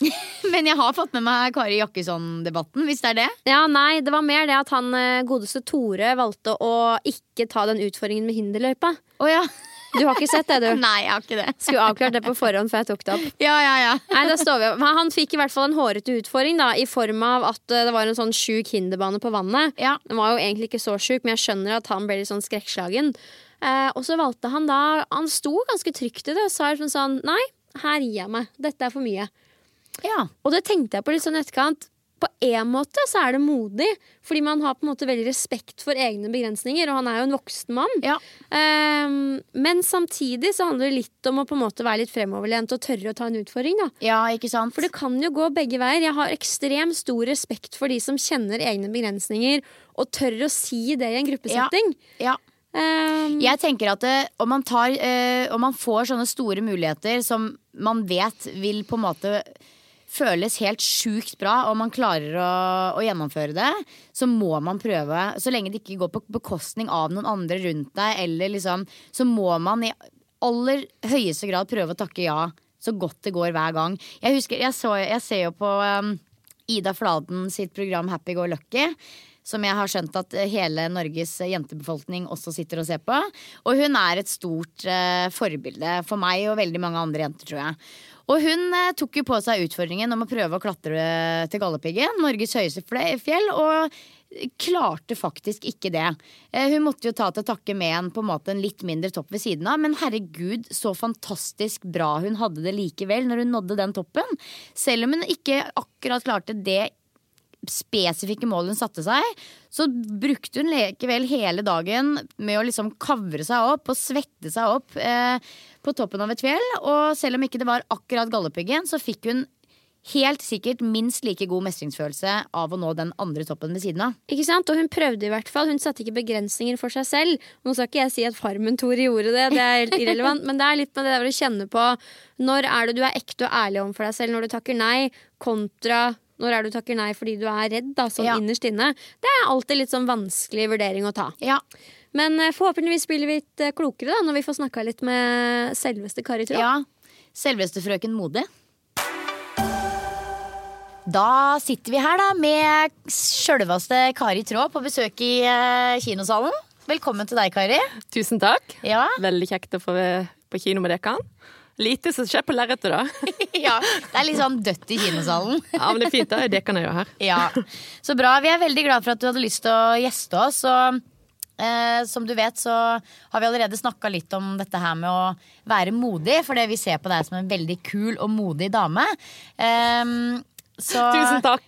<laughs> Men jeg har fått med meg Kari Jakkesson-debatten, hvis det er det. Ja, nei, det var mer det at han eh, godeste Tore valgte å ikke ta den utfordringen med hinderløypa. Oh, ja. Du har ikke sett det, du? <laughs> Nei, jeg har ikke det. Skulle avklart det på forhånd før jeg tok det opp. <laughs> Ja, ja, ja. Nei, da står vi opp. Han fikk i hvert fall en hårete utfordring da, i form av at eh, det var en sånn sjuk hinderbane på vannet. Ja. Den var jo egentlig ikke så sjuk, men jeg skjønner at han ble litt sånn skrekkslagen. Eh, og så valgte han da Han sto ganske trygt i det og sa liksom sånn Nei, her gir jeg meg. Dette er for mye. Ja. Og det tenkte jeg på litt sånn etterkant. På en måte så er det modig, fordi man har på en måte veldig respekt for egne begrensninger, og han er jo en voksen mann. Ja. Um, men samtidig så handler det litt om å på en måte være litt fremoverlent og tørre å ta en utfordring. da. ja, ikke sant? For det kan jo gå begge veier. Jeg har ekstremt stor respekt for de som kjenner egne begrensninger og tør å si det i en gruppesetting. ja. Ehm, Jeg tenker at det, om, man tar, uh, om man får sånne store muligheter som man vet vil på en måte føles helt sjukt bra, og man klarer å, å gjennomføre det, så må man prøve. Så lenge det ikke går på bekostning av noen andre rundt deg, eller liksom, så må man i aller høyeste grad prøve å takke ja så godt det går hver gang. Jeg husker, jeg, så, jeg ser jo på um, Ida Fladen sitt program Happy Go Lucky. Som jeg har skjønt at hele Norges jentebefolkning også sitter og ser på. Og hun er et stort uh, forbilde for meg og veldig mange andre jenter, tror jeg. Og hun eh, tok jo på seg utfordringen om å prøve å klatre til Galdhøpiggen, Norges høyeste fjell. Og klarte faktisk ikke det. Eh, hun måtte jo ta til takke med en på en måte en litt mindre topp ved siden av, men herregud, så fantastisk bra hun hadde det likevel når hun nådde den toppen. Selv om hun ikke akkurat klarte det spesifikke målet hun satte seg, så brukte hun likevel hele dagen med å liksom kavre seg opp og svette seg opp eh, på toppen av et fjell. Og selv om ikke det var akkurat Galdhøpiggen, så fikk hun helt sikkert minst like god mestringsfølelse av å nå den andre toppen ved siden av. Ikke sant? Og hun prøvde i hvert fall. Hun satte ikke begrensninger for seg selv. Nå skal ikke jeg si at Farmen-Tore gjorde det, det er helt irrelevant, men det er litt med det der å kjenne på når er det du er ekte og ærlig overfor deg selv når du takker nei, kontra når er du takker nei fordi du er redd, da, sånn Ja. innerst inne. Det er alltid litt sånn vanskelig vurdering å ta. Ja, Men eh, forhåpentligvis blir vi litt eh, klokere da når vi får snakka litt med selveste Kari Traa. ja. Selveste frøken Modig. Da sitter vi her da med sjølveste Kari Traa på besøk i eh, kinosalen. Velkommen til deg, Kari. Tusen takk. Ja. Veldig kjekt å få være på kino med dere. Lite som skjer på lerretet, da. <laughs> ja, Det er litt sånn dødt i kinosalen. <laughs> Ja, men det er fint. da, Det kan jeg gjøre her. Ja, Så bra. Vi er veldig glad for at du hadde lyst til å gjeste oss. Og eh, som du vet, så har vi allerede snakka litt om dette her med å være modig. fordi vi ser på deg som en veldig kul og modig dame. Eh, så Tusen takk.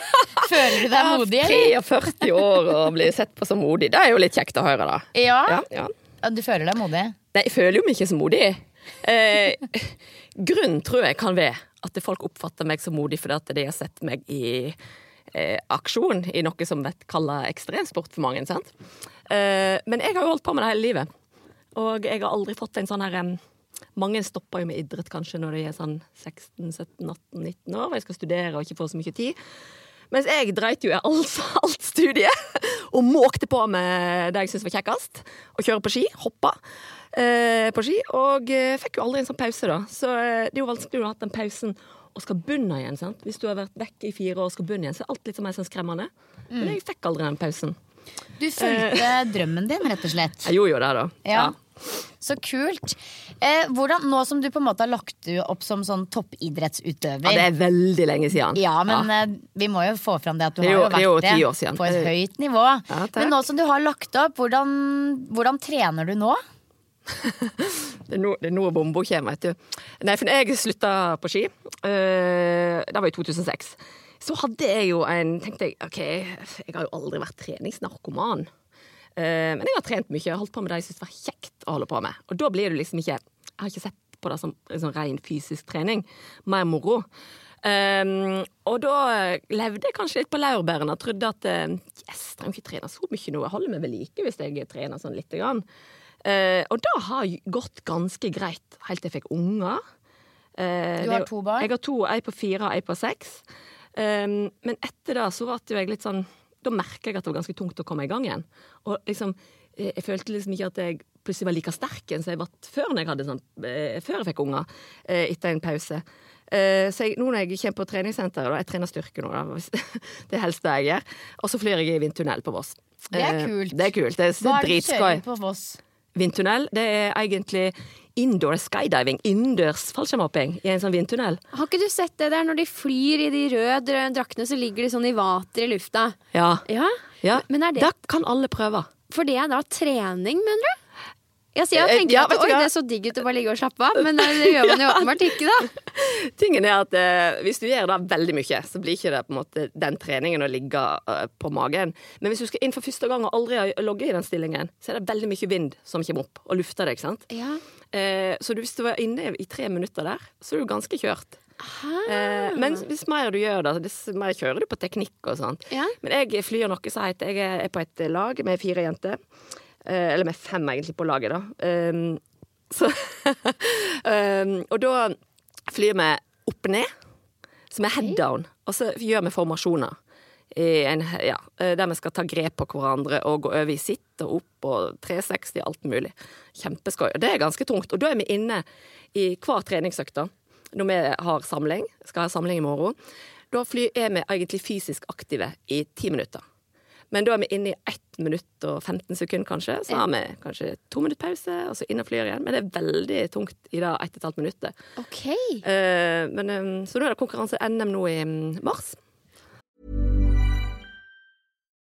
<laughs> føler du deg modig, Jeg har 43 år og blir sett på som modig. Det er jo litt kjekt å høre, da. Ja. Ja, ja. Du føler deg modig? Nei, jeg føler jo meg ikke så modig. Eh, grunnen tror jeg kan være at folk oppfatter meg som modig fordi at de har sett meg i eh, aksjon i noe som vet kaller ekstremsport for mange. sant? Eh, men jeg har jo holdt på med det hele livet. Og jeg har aldri fått en sånn her Mange stopper jo med idrett kanskje når de er sånn 16-17-18-19 år og jeg skal studere og ikke får så mye tid. Mens jeg dreit jo i alt, <laughs> alt studiet og måkte på med det jeg syntes var kjekkest. Å kjøre på ski. Hoppa eh, på ski. Og eh, fikk jo aldri en sånn pause, da. Så eh, det er jo vanskelig å ha hatt den pausen og skal begynne igjen. sant? Hvis du har vært vekk i fire år og skal begynne igjen, så er alt litt mer sånn skremmende. Men jeg fikk aldri den pausen. Du fulgte drømmen din, rett og slett. Jeg gjorde jo det, da. Ja. Så kult. Eh, hvordan, nå som du på en måte har lagt opp som sånn toppidrettsutøver Ja, det er veldig lenge siden. Ja, men eh, vi må jo få fram det at du Det jo, har jo- vært det jo på et høyt nivå. Ja, men nå som du har lagt opp, hvordan, hvordan trener du nå? <laughs> Det er nå, nå bomba kommer, vet du. Nei, for jeg slutta på ski, Uh, det var i 2006, så hadde jeg jo en Tenkte jeg OK, jeg har jo aldri vært treningsnarkoman. Uh, men jeg har trent mye, holdt på med det jeg syntes var kjekt å holde på med. Og da blir det liksom ikke Jeg har ikke sett på det som sånn ren fysisk trening. Mer moro. Um, og da levde jeg kanskje litt på laurbærene og trodde at uh, yes, jeg trenger ikke trene så mye nå. Jeg holder meg ved like hvis jeg trener sånn lite grann. Uh, og det har gått ganske greit helt til jeg fikk unger. Uh, Du har to barn? Jeg har to, ei på fire og ei på seks. Um, men etter det så ble jo jeg litt sånn Da merka jeg at det var ganske tungt å komme i gang igjen. Og liksom, eh, jeg følte liksom ikke at jeg plutselig var like sterk enn som jeg var før jeg, hadde sånn, eh, før jeg fikk unger, eh, etter en pause. Så jeg, nå når jeg kommer på treningssenteret, da, jeg trener styrke nå, da, <laughs> det er helst det jeg gjør, og så flyr jeg i vindtunnel på Voss. Det er kult. Det er kult. Det er Hva er det du kjører på Voss? Vindtunnel, det er egentlig indoor skydiving, innendørs fallskjermhopping i en sånn vindtunnel. Har ikke du sett det der når de flyr i de røde draktene, så ligger de sånn i vater i lufta? Ja. Ja, ja. Men er det Da kan alle prøve. For det er da trening, mener du? Jeg sier, Eh, jeg tenker ja, at oi, det er så digg ut å bare ligge og slappe av, men det gjør man jo åpenbart ikke, da. <laughs> Tingen er at eh, Hvis du gjør det veldig mye, så blir ikke det på en måte den treningen å ligge uh, på magen. Men hvis du skal inn for første gang og aldri har logget i den stillingen, så er det veldig mye vind som kommer opp og lufter deg. sant? Ja. Eh, så du, hvis du var inne i tre minutter der, så er du ganske kjørt. Eh, men hvis mer du gjør det, dess mer kjører du på teknikk og sånt. Ja. Men jeg flyr noe som heter Jeg er på et lag med fire jenter. Eh, eller med fem, egentlig, på laget, da. Um, så um, <laughs> Og da flyr vi opp ned, som er head down, og så gjør vi formasjoner. En, ja, eh, der vi skal ta grep på hverandre og gå over i sitt og opp og 360, alt mulig. Kjempeskøy. Og det er ganske tungt. Og da er vi inne i hver treningsøkta. Når vi har samling, skal ha samling i morgen. Da er vi egentlig fysisk aktive i ti minutter. Men da er vi inne i 1 minutt og 15 sekunder, kanskje. Så har vi kanskje to minutter pause, og så inn og flyr igjen. Men det er veldig tungt i det 1 12 minuttet. Okay. Uh, men, um, så nå er det konkurranse NM nå i mm, mars.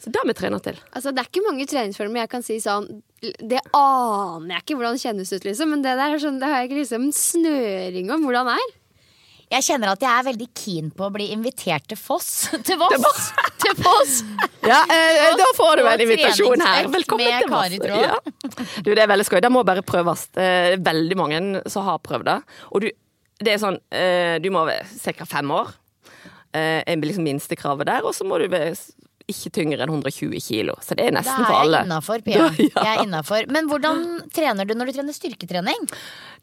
Så det har vi trener til. Altså, det er ikke mange treningsformer jeg kan si sånn Det aner jeg ikke hvordan det kjennes ut, liksom. Men det der er sånn, det har jeg ikke liksom snøring om hvordan det er. Jeg kjenner at jeg er veldig keen på å bli invitert til Foss. <laughs> Til Voss! <laughs> til Foss! Ja, eh, da får du en invitasjon her. Velkommen med til Kari Voss. Ja. Du, det er veldig skøy. Det må bare prøves. Det er veldig mange som har prøvd det. Og du, det er sånn, eh, du må være sikkert fem år. Eh, liksom minstekravet der, og så må du være ikke tyngre enn 120 kilo. Så det er nesten for er alle. jeg innafor, <laughs> Pia. Da- ja. Jeg er innenfor. Men hvordan trener du når du trener styrketrening?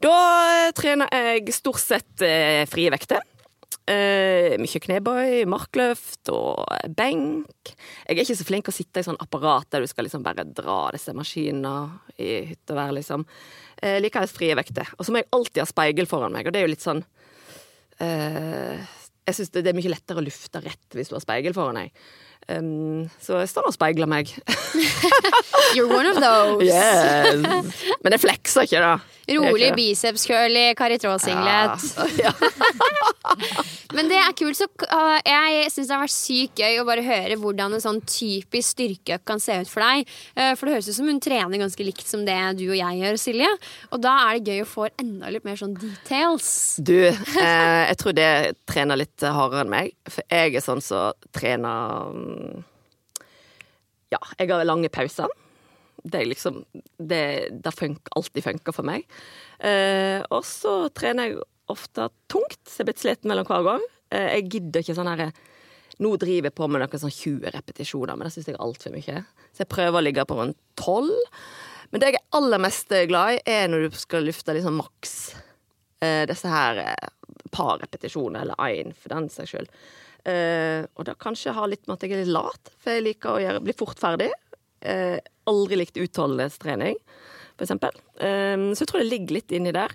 Da eh, trener jeg stort sett eh, frie vekter. Eh, mye knebøy, markløft og benk. Jeg er ikke så flink å sitte i sånn apparat der du skal liksom bare dra disse maskinene i hytte og vær, liksom. Eh, liker jeg frie vekter. Og så må jeg alltid ha speil foran meg, og det er jo litt sånn eh, Jeg syns det, det er mye lettere å lufte rett hvis du har speil foran deg. Um, så jeg står og speiler meg. <laughs> You're one of those. Yes. <laughs> Men jeg flekser ikke, da. Rolig biceps i Caritrot-singlet. Ja. <laughs> Men det er kult. Så uh, jeg syns det har vært sykt gøy å bare høre hvordan en sånn typisk styrkeøkt kan se ut for deg. Uh, for det høres ut som hun trener ganske likt som det du og jeg gjør, Silje. Og da er det gøy å få enda litt mer sånn details. Du, eh, jeg tror det trener litt hardere enn meg. For jeg er sånn som trener mm, Ja, jeg har lange pauser. Det er liksom Det, det funker, alltid funker for meg. Eh, og så trener jeg ofte tungt, så jeg blir sliten mellom hver gang. Eh, jeg gidder ikke sånn herre nå driver jeg på med noen sånn 20 repetisjoner, men det syns jeg er altfor mye. Så jeg prøver å ligge på rundt 12. Men det jeg er aller mest glad i, er når du skal lufte liksom maks eh, disse her eh, par repetisjoner, eller én for den saks sjøl. Eh, og da kanskje har litt med at jeg er litt lat, for jeg liker å gjøre, bli fort ferdig. Eh, aldri likt utholdenhetstrening, for eksempel. Eh, så jeg tror det ligger litt inni der.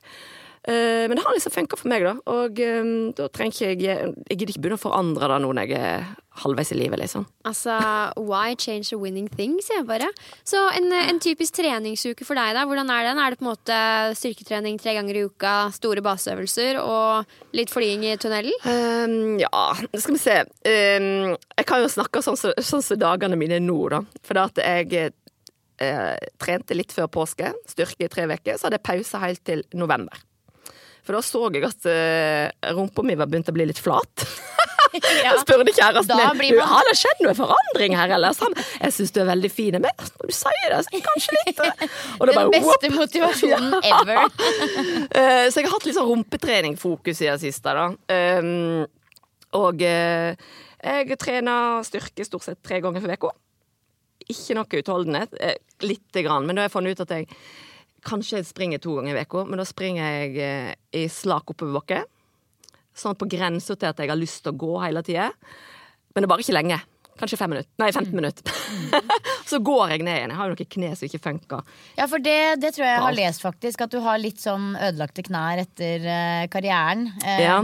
Eh, men det har liksom funka for meg, da. Og eh, da trenger ikke jeg Jeg gidder ikke begynne å forandre det nå når jeg er halvveis i livet, liksom. Altså, why change a winning thing, sier jeg bare. Så en, en typisk treningsuke for deg, da. Hvordan er den? Er det på en måte styrketrening tre ganger i uka, store baseøvelser og litt flying i tunnelen? Um, ja, skal vi se. Um, jeg kan jo snakke sånn som sånn så dagene mine er nå, da. For det at jeg eh, trente litt før påske, styrke i tre uker, så hadde jeg pause helt til november. For da så jeg at uh, rumpa mi var begynt å bli litt flat. <laughs> Jeg spurte kjæresten min man- har det skjedd noe forandring her, eller? Han, jeg syns du er veldig fin. Men når du sier det, så kanskje litt. Den bare, beste whoop. motivasjonen <laughs> ever. <laughs> Eh, så jeg har hatt litt sånn rumpetreningfokus i det siste, da. Um, og eh, jeg trener styrke stort sett tre ganger for uka. Ikke noe utholdenhet. Lite grann. Men da har jeg funnet ut at jeg kanskje jeg springer to ganger i uka, men da springer jeg eh, i slak oppoverbakke. Sånn på grensa til at jeg har lyst til å gå hele tida. Men det er bare ikke lenge. Kanskje fem minutter. Nei, 15 minutter. <laughs> så går jeg ned igjen. Jeg har jo noen kne som ikke funker. Ja, for det, det tror jeg jeg har lest, faktisk. At du har litt sånn ødelagte knær etter eh, karrieren. Ja.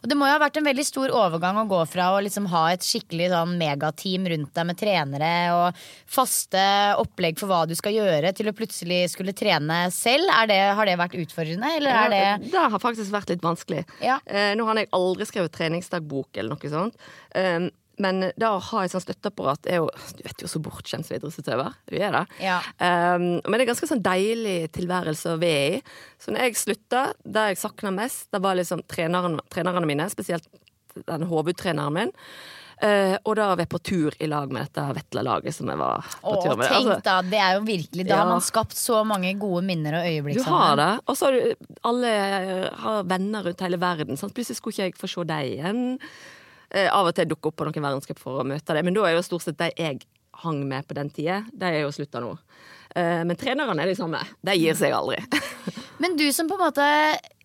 Og det må jo ha vært en veldig stor overgang å gå fra å liksom ha et skikkelig sånn megateam rundt deg med trenere og faste opplegg for hva du skal gjøre, til å plutselig skulle trene selv. Det, har det vært utfordrende, eller er det Ja, det har faktisk vært litt vanskelig. Ja. Uh, nå har jeg aldri skrevet treningsdagbok eller noe sånt. Eh, men da å ha et sånt støtteapparat er jo Du vet jo så bortskjemt som idrettsutøver. Du er det. Ja. Um, men det er ganske sånn deilig tilværelse å være i. Så når jeg slutta, det jeg sakna mest, det var liksom treneren, trenerne mine, spesielt den hovedtreneren min. Uh, og da var jeg på tur i lag med dette Vetla-laget som jeg var på Åh, tur med. tenk Altså, da, det er jo virkelig Da Ja. har man skapt så mange gode minner og øyeblikk Du har det. Og så har du alle har venner rundt hele verden. Sant? Plutselig skulle ikke jeg få se deg igjen. Eh, av og til dukker opp på noen verdenscup for å møte dem, men da er jo stort sett de jeg hang med på den tida, de er jo slutta nå. Eh, men trenerne er de samme. De gir seg aldri. <laughs> Men du som på en måte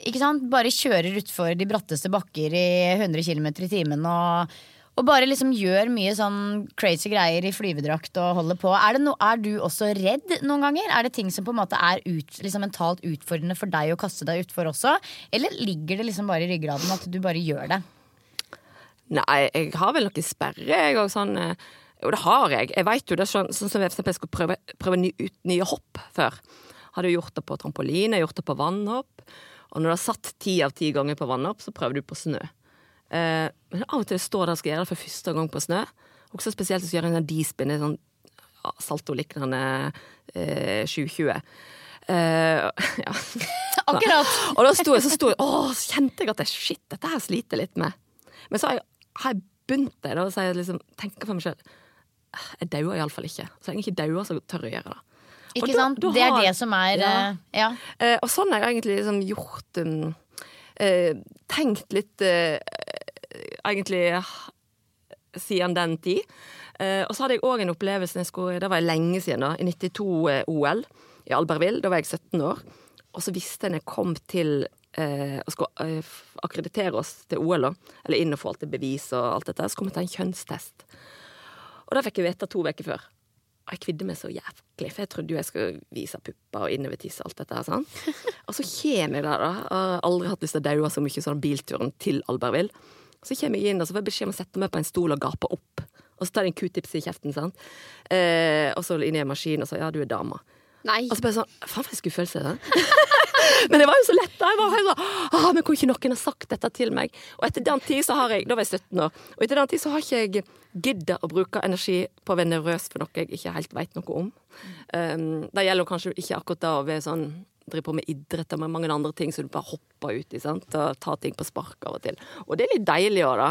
ikke sant, bare kjører utfor de bratteste bakker i 100 km i timen og, og bare liksom gjør mye sånn crazy greier i flyvedrakt og holder på. Er, no, er du også redd noen ganger? Er det ting som på en måte er ut, liksom mentalt utfordrende for deg å kaste deg utfor også? Eller ligger det liksom bare i ryggraden at du bare gjør det? Nei, jeg har vel noen sperrer, jeg òg. Sånn, eh, jo, det har jeg. Jeg vet jo det sånn, sånn som jeg skulle prøve, prøve ny, ut nye hopp før. Hadde jo gjort det på trampoline, gjort det på vannhopp. Og når du har satt ti av ti ganger på vannhopp, så prøver du på snø. Eh, men av og til står det og skal gjøre det for første gang på snø. Også spesielt hvis du gjør en dispin, D-spin, en sånn ja, salto-lignende eh, 720. Eh, <laughs> ja. Akkurat. Og da sto jeg, så sto jeg, å, så kjente jeg at jeg, shit, dette her sliter litt med. Men så har jeg, har jeg begynt det, da, så jeg liksom tenker for meg selv, jeg dauer iallfall ikke. Så lenge jeg ikke dauer, så tør jeg gjøre det. Ikke da- sant? da Det er har- det som er Ja. eh, ja. Eh, og sånn har jeg egentlig liksom gjort um, eh, Tenkt litt eh, Egentlig eh, siden den tid. Eh, og så hadde jeg òg en opplevelse skulle, Det var lenge siden, da. I 92-OL i Albertville. Da var jeg 17 år. Og så visste jeg når jeg kom til eh, og skulle eh, akkreditere oss til OL, da, eller inn og få alt det bevis og alt dette, så kom jeg til en kjønnstest. Og det fikk jeg vite to uker før. Og jeg kvidde meg så jævlig, for jeg trodde jo jeg skulle vise pupper og innovertiss og alt dette her. sånn. Og så kommer jeg der, da. Jeg har aldri hatt lyst til å daue så mye sånn bilturen til Albertville. Så kommer jeg inn, og så får jeg beskjed om å sette meg på en stol og gape opp. Og så tar de en q-tips i kjeften, sant. Eh, og så inn i en maskin, og så ja, du er dama. Nei. Og så bare sånn Faen, for en skuffelse. Da. <laughs> men det var jo så lett. da. Jeg var helt sånn ah, Men kunne ikke noen ha sagt dette til meg? Og etter den tid så har jeg Da var jeg 17 år. Og etter den tid så har ikke jeg giddet å bruke energi på å være nervøs for noe jeg ikke helt vet noe om. Um, det gjelder kanskje ikke akkurat det å være sånn driver på med idrett og med mange andre ting så du bare hopper ut Og tar ting på spark av og til. Og det er litt deilig òg, da.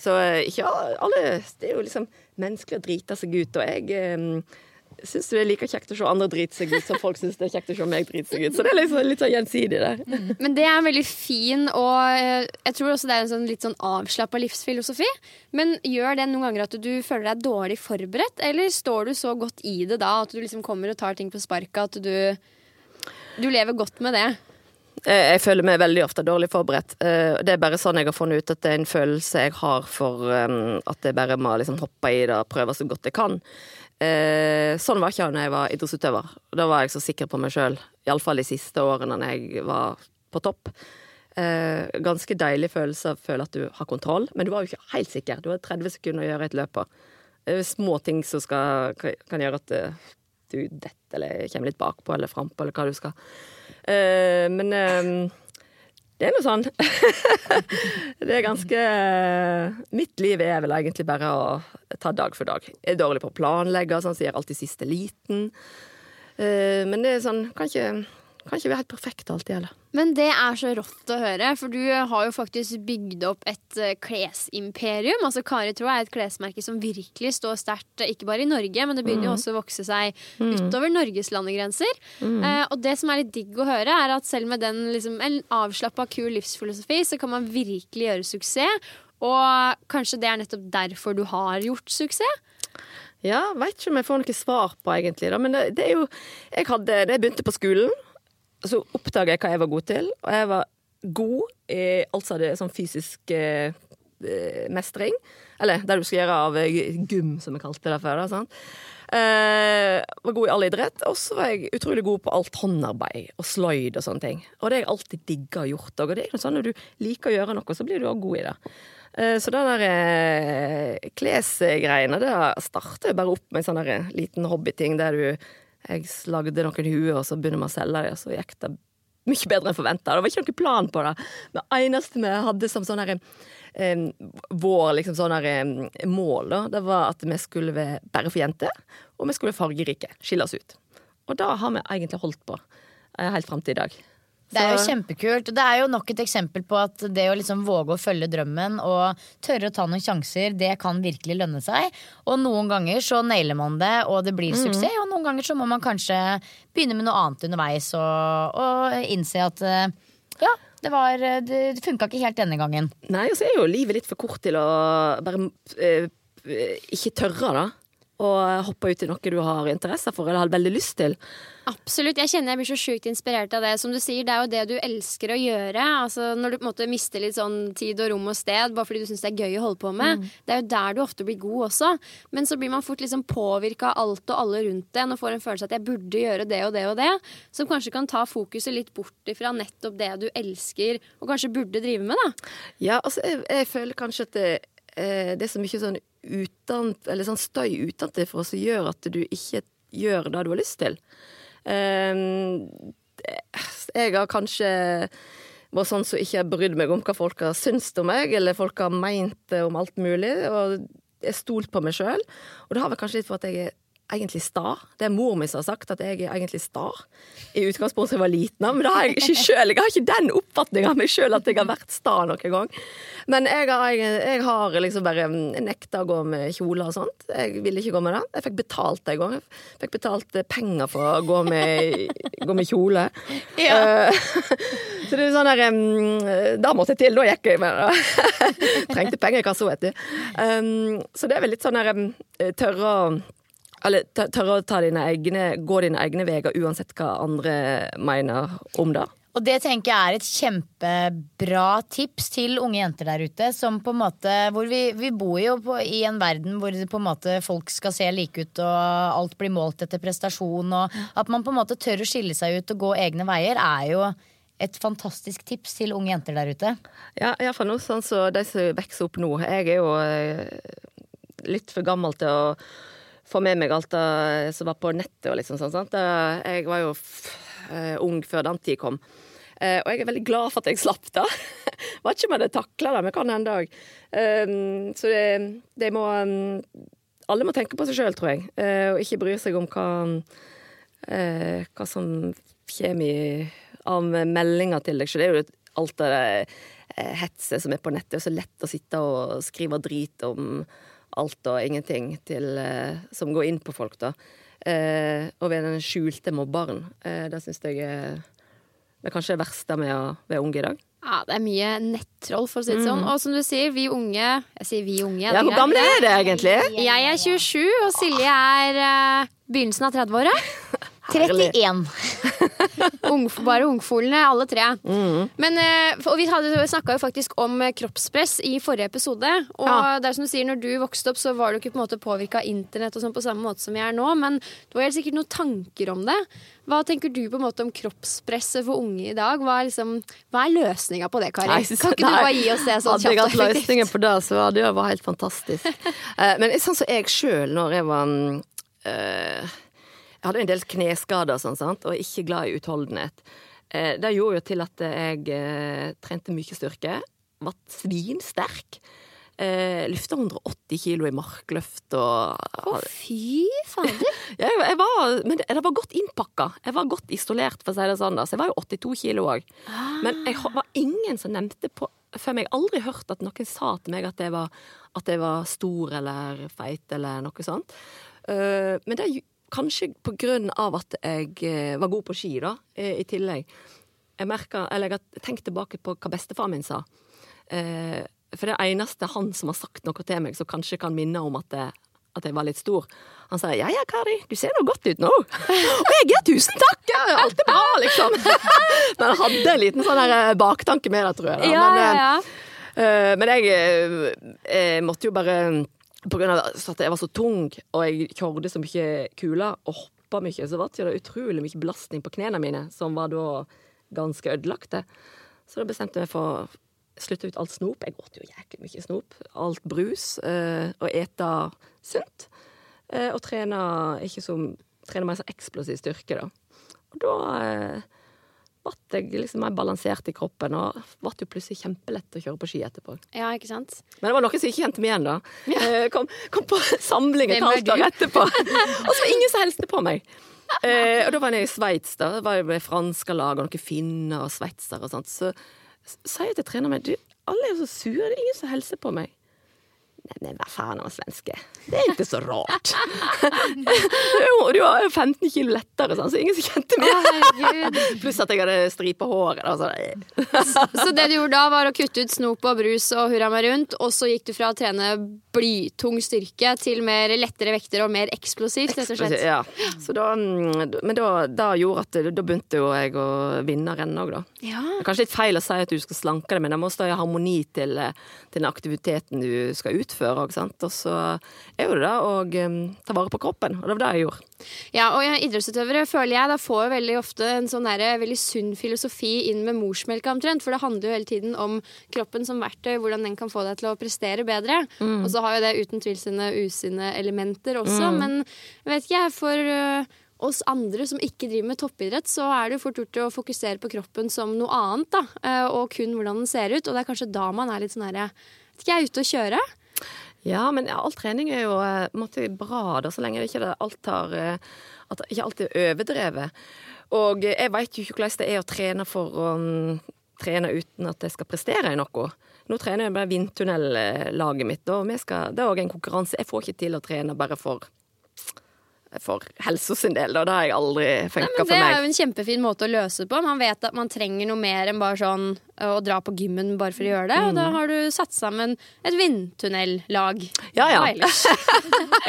Så eh, ikke alle Det er jo liksom menneskelig å drite seg ut, og jeg eh, syns det er like kjekt å se andre drite seg ut som folk syns det er kjekt å se meg drite seg ut. Så det er liksom litt sånn gjensidig der. Men det er veldig fin, og eh, jeg tror også det er en sånn litt sånn avslappa livsfilosofi. Men gjør det noen ganger at du føler deg dårlig forberedt, eller står du så godt i det da at du liksom kommer og tar ting på sparket, at du, du lever godt med det? Eh, Jeg føler meg veldig ofte dårlig forberedt. Eh, Det er bare sånn jeg har funnet ut at det er en følelse jeg har for at jeg bare må liksom hoppe i det og prøve så godt jeg kan. Eh, Sånn var ikke jeg når jeg var idrettsutøver. Da var jeg så sikker på meg sjøl, iallfall de siste årene når jeg var på topp. Eh, Ganske deilig følelse å føle at du har kontroll, men du var jo ikke helt sikker. Du har 30 sekunder å gjøre et løp på. Er små ting som skal, kan gjøre at eh, du detter eller kommer litt bakpå eller frampå eller hva du skal. Eh, men eh, det er nå sånn. <laughs> det er ganske Mitt liv er vel egentlig bare å ta dag for dag. Jeg er dårlig på å planlegge, sånn, så jeg gjør alltid siste liten. Eh, men det er sånn Kan ikke, kan ikke være helt perfekt alltid heller. Men det er så rått å høre, for du har jo faktisk bygd opp et eh, klesimperium. Altså Kari Traa er et klesmerke som virkelig står sterkt, eh, ikke bare i Norge, men det begynner jo også å vokse seg utover Norges landegrenser. Eh, og det som er litt digg å høre, er at selv med den liksom, en avslappa, kul livsfilosofi, så kan man virkelig gjøre suksess. Og kanskje det er nettopp derfor du har gjort suksess? Ja, veit ikke om jeg får noe svar på, egentlig. Da. Men det, det er jo jeg hadde, Da jeg begynte på skolen, så oppdaga jeg hva jeg var god til. Og jeg var god i alt som hadde sånn fysisk eh, eh, mestring. Eller det du skal gjøre av eh, gym, som vi kalte det før. Da? Eh, var god i all idrett, og så var jeg utrolig god på alt håndarbeid og sløyd og sånne ting. Og det har jeg alltid digga gjort. Og det er sånn når du liker å gjøre noe, så blir du også god i det. Eh, Så den der eh, klesgreiene, det starter bare opp med en sånn liten hobbyting der du Jeg lagde noen huer, og så begynner vi å selge dem, og så gikk det mye bedre enn forventa. Det var ikke noen plan på det. Det eneste vi hadde som sånn derre eh, vår liksom sånn her mål, da, det var at vi skulle være bare for jenter, og vi skulle være fargerike. Skille oss ut. Og da har vi egentlig holdt på eh, helt fram til i dag. Det er jo kjempekult. Det er jo nok et eksempel på at det å liksom våge å følge drømmen og tørre å ta noen sjanser, det kan virkelig lønne seg. Og noen ganger så nailer man det, og det blir suksess. Og noen ganger så må man kanskje begynne med noe annet underveis og, og innse at eh, ja, det, var, det funka ikke helt denne gangen. Nei, og så er jo livet litt for kort til å bare eh, ikke tørre, da. Og hoppe ut i noe du har interesse for eller har veldig lyst til. Absolutt. Jeg kjenner jeg blir så sjukt inspirert av det. Som du sier, det er jo det du elsker å gjøre. Altså, når du på en måte mister litt sånn tid og rom og sted bare fordi du syns det er gøy å holde på med. Det er jo der du ofte blir god også. Men så blir man fort liksom påvirka av alt og alle rundt en og får en følelse av at jeg burde gjøre det og det og det. Som kanskje kan ta fokuset litt bort ifra nettopp det du elsker og kanskje burde drive med, da. Ja, altså, jeg, jeg føler kanskje at det, det er så mye sånn uten, sånn støy utenfor som gjør at du ikke gjør det du har lyst til. Ehm, jeg har kanskje vært sånn som ikke har brydd meg om hva folk har syntes om meg, eller folk har meint om alt mulig, og jeg stolt på meg sjøl. Og det har vel kanskje litt for at jeg er egentlig sta. Det er mor mi som har sagt at jeg er egentlig sta. I utgangspunktet jeg var liten, men det har jeg ikke sjøl. Jeg har ikke den oppfatninga av meg sjøl at jeg har vært sta noen gang. Men jeg har, jeg har liksom bare nekta å gå med kjole og sånt. Jeg ville ikke gå med det. Jeg fikk betalt det en gang. Jeg fikk betalt penger for å gå med, gå med kjole. <laughs> Eh, så det er sånn der um, Da måtte jeg til, da gikk jeg med det. <laughs> Trengte penger i kassa, vet du. Um, så det er vel litt sånn der um, tørre å eller tør- tørre å ta dine egne, gå dine egne veier uansett hva andre mener om det. Og det tenker jeg er et kjempebra tips til unge jenter der ute. Som på en måte, hvor vi, vi bor jo på, i en verden hvor på en måte folk skal se like ut, og alt blir målt etter prestasjon. Og at man på en måte tør å skille seg ut og gå egne veier, er jo et fantastisk tips til unge jenter der ute. Ja, iallfall noe sånn som de som vokser opp nå. Jeg er jo eh, litt for gammel til å få med meg alt det som var på nettet og liksom sånn. Sant? Jeg var jo eh, ung før den tid kom. Eh, og jeg er veldig glad for at jeg slapp det. <laughs> Var ikke om jeg hadde takla det, men kan en dag. Um, så det, det må um, Alle må tenke på seg sjøl, tror jeg, eh, og ikke bry seg om hva, eh, hva som kommer av meldinger til deg sjøl. Det er jo alt det eh, hetset som er på nettet. Er så lett å sitte og skrive drit om alt og ingenting til, eh, som går inn på folk, da. Eh, og ved den skjulte mobberen. Eh, det syns jeg er det er kanskje det verste med å være ung i dag. Ja, det er mye nettroll, for å si det sånn. Og som du sier, vi unge Jeg sier vi unge. Ja, Hvor gamle er det egentlig? Jeg er 27, og Silje er uh, begynnelsen av 30-åra. <laughs> 31. <laughs> Ungf, bare ungfolene, alle tre. Men, eh, og vi snakka jo faktisk om eh, kroppspress i forrige episode. Og Ja. det er som du sier, når du vokste opp, så var du ikke på en måte påvirka av internett og sånn på samme måte som jeg er nå, men du har helt sikkert noen tanker om det. Hva tenker du på en måte om kroppspresset for unge i dag? Hva er, liksom, hva er løsninga på det, Kari? Nei, kan ikke du bare gi oss det sånn Hadde jeg hatt løsningen på det, så hadde det vært helt fantastisk. <laughs> Eh, Men sånn som jeg sjøl, når jeg var mm, eh, Jeg hadde en del kneskader sånn, sant, og ikke glad i utholdenhet. Eh, Det gjorde jo til at jeg eh, trente mye styrke. Var svinsterk. Eh, Løfta 180 kilo i markløft og Å, fy fader! <laughs> jeg, jeg var, men det, det var godt innpakka. Jeg var godt isolert, for å si det sånn. da. Så jeg var jo 82 kilo òg. Men jeg var ingen som nevnte på Før meg aldri hørt at noen sa til meg at jeg var, at jeg var stor eller feit eller noe sånt. Men det jo kanskje på grunn av at jeg eh, var god på ski, da, eh, i tillegg. Jeg merket, eller jeg har tenkt tilbake på hva bestefaren min sa. Eh, for det eneste han som har sagt noe til meg som kanskje kan minne om at, jeg, at jeg var litt stor. Han sa 'ja ja, Kari, du ser nå godt ut nå'. Og jeg ja, tusen takk! Ja, alt er bra, liksom. <laughs> Men jeg hadde en liten sånn baktanke med det, tror jeg. Da. Men, men jeg, jeg måtte jo bare På grunn av at jeg var så tung, og jeg kjørte så mye kuler og hoppa mye, så ble det utrolig mye belastning på knærne mine, som var da ganske ødelagte. Så da bestemte jeg meg for å slutte ut alt snop. Jeg åt jo jæklig mye snop. Alt brus. Øh, og ete sunt. Øh, og trene ikke som Trene mer sånn eksplosiv styrke, da. Og da eh, ble jeg liksom mer balansert i kroppen, og ble jo plutselig kjempelett å kjøre på ski etterpå. Ja, ikke sant? Men det var noen som ikke kjente meg igjen, da. Ja. Kom, kom på samling et halvt år etterpå, og så var ingen som hilste på meg. Eh, og da var jeg i Sveits, da. Det var det franske lag og noen finner og sveitsere og sånt. Så sier jeg til treneren min du, alle er jo så sure, det er ingen som hilser på meg. Nei, men hva faen, han var svenske. Det er ikke så rart. <laughs> du var jo 15 kilo lettere, sånn, så ingen som kjente meg. Pluss at jeg hadde stripa håret. Da, så, Så det du gjorde da, var å kutte ut snop og brus og hurra meg rundt, og så gikk du fra å trene blytung styrke til mer lettere vekter og mer eksplosivt, rett og slett. Ja. Så da, mm, men da, da gjorde at da begynte jo jeg å vinne rennet òg, da. Ja. Det er kanskje litt feil å si at du skal slanke deg, men det må stå i harmoni til, eh, til den aktiviteten du skal utføre. Og, sant? og så er jo det da å um, ta vare på kroppen, og det var det jeg gjorde. Ja, og idrettsutøvere føler jeg da får jo veldig ofte en sånn der, veldig sunn filosofi inn med morsmelka omtrent, for det handler jo hele tiden om kroppen som verktøy, hvordan den kan få deg til å prestere bedre. Mm. Og så har jo det uten tvil sine usunne elementer også, men vet ikke, jeg, for uh, oss andre som ikke driver med toppidrett, så er det jo fort gjort å fokusere på kroppen som noe annet, da, øh, og kun hvordan den ser ut, og det er kanskje da man er litt sånn herre Vet ikke, jeg er ute og kjøre. Ja, men all trening er jo eh, på bra, da, så lenge det ikke alt har eh, At ikke alt er overdrevet. Og eh, jeg veit jo ikke hvordan det er å trene for å mm, trene uten at jeg skal prestere i noe. Nå trener jeg bare vindtunnellaget mitt, og skal, det er òg en konkurranse. Jeg får ikke til å trene bare for for helsa sin del, da. Det har jeg aldri funka for meg. det er jo en kjempefin måte å løse på. Man vet at man trenger noe mer enn bare sånn å dra på gymmen bare for å gjøre det. Og da har du satt sammen et vindtunnellag. Ja, ja. <laughs>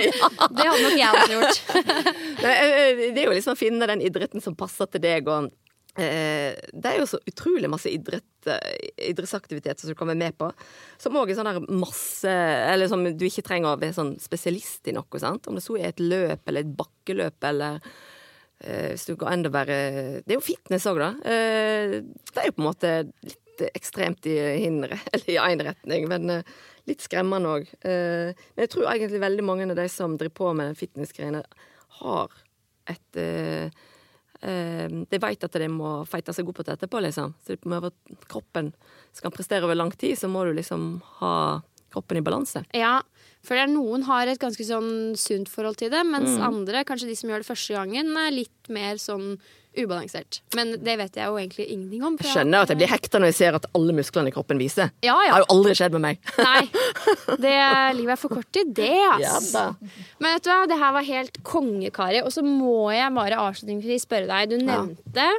Det hadde nok jeg også gjort. Det er jo liksom å finne den idretten som passer til deg. Og, det er jo så utrolig masse idrett, eh, idrettsaktiviteter som du kan være med på. Som òg er sånn der masse Eller som du ikke trenger å være sånn spesialist i noe. sant? Om det så er et løp eller et bakkeløp eller eh, hvis du går enda verre Det er jo fitness òg, da. Eh, det er jo på en måte litt ekstremt i hindre, <laughs> eller i én retning, men eh, litt skremmende òg. Eh, men jeg tror egentlig veldig mange av de som driver på med fitnessgreiene, har et eh, eh, De vet at de må feite seg opp på det etterpå, liksom. Så kroppen skal prestere over lang tid, så må du liksom ha kroppen i balanse. Ja, for noen har et ganske sånn sunt forhold til det, mens Mm. andre, kanskje de som gjør det første gangen, er litt mer sånn ubalansert. Men det vet jeg jo egentlig ingenting om. Jeg skjønner at jeg blir hekta når jeg ser at alle musklene i kroppen viser. Ja, ja. Det har jo aldri skjedd med meg. Nei, <laughs> det livet er for kort til det, ass. Ja. Men vet du hva, det her var helt kongekari. Og så må jeg bare avslutningsvis spørre deg. Du nevnte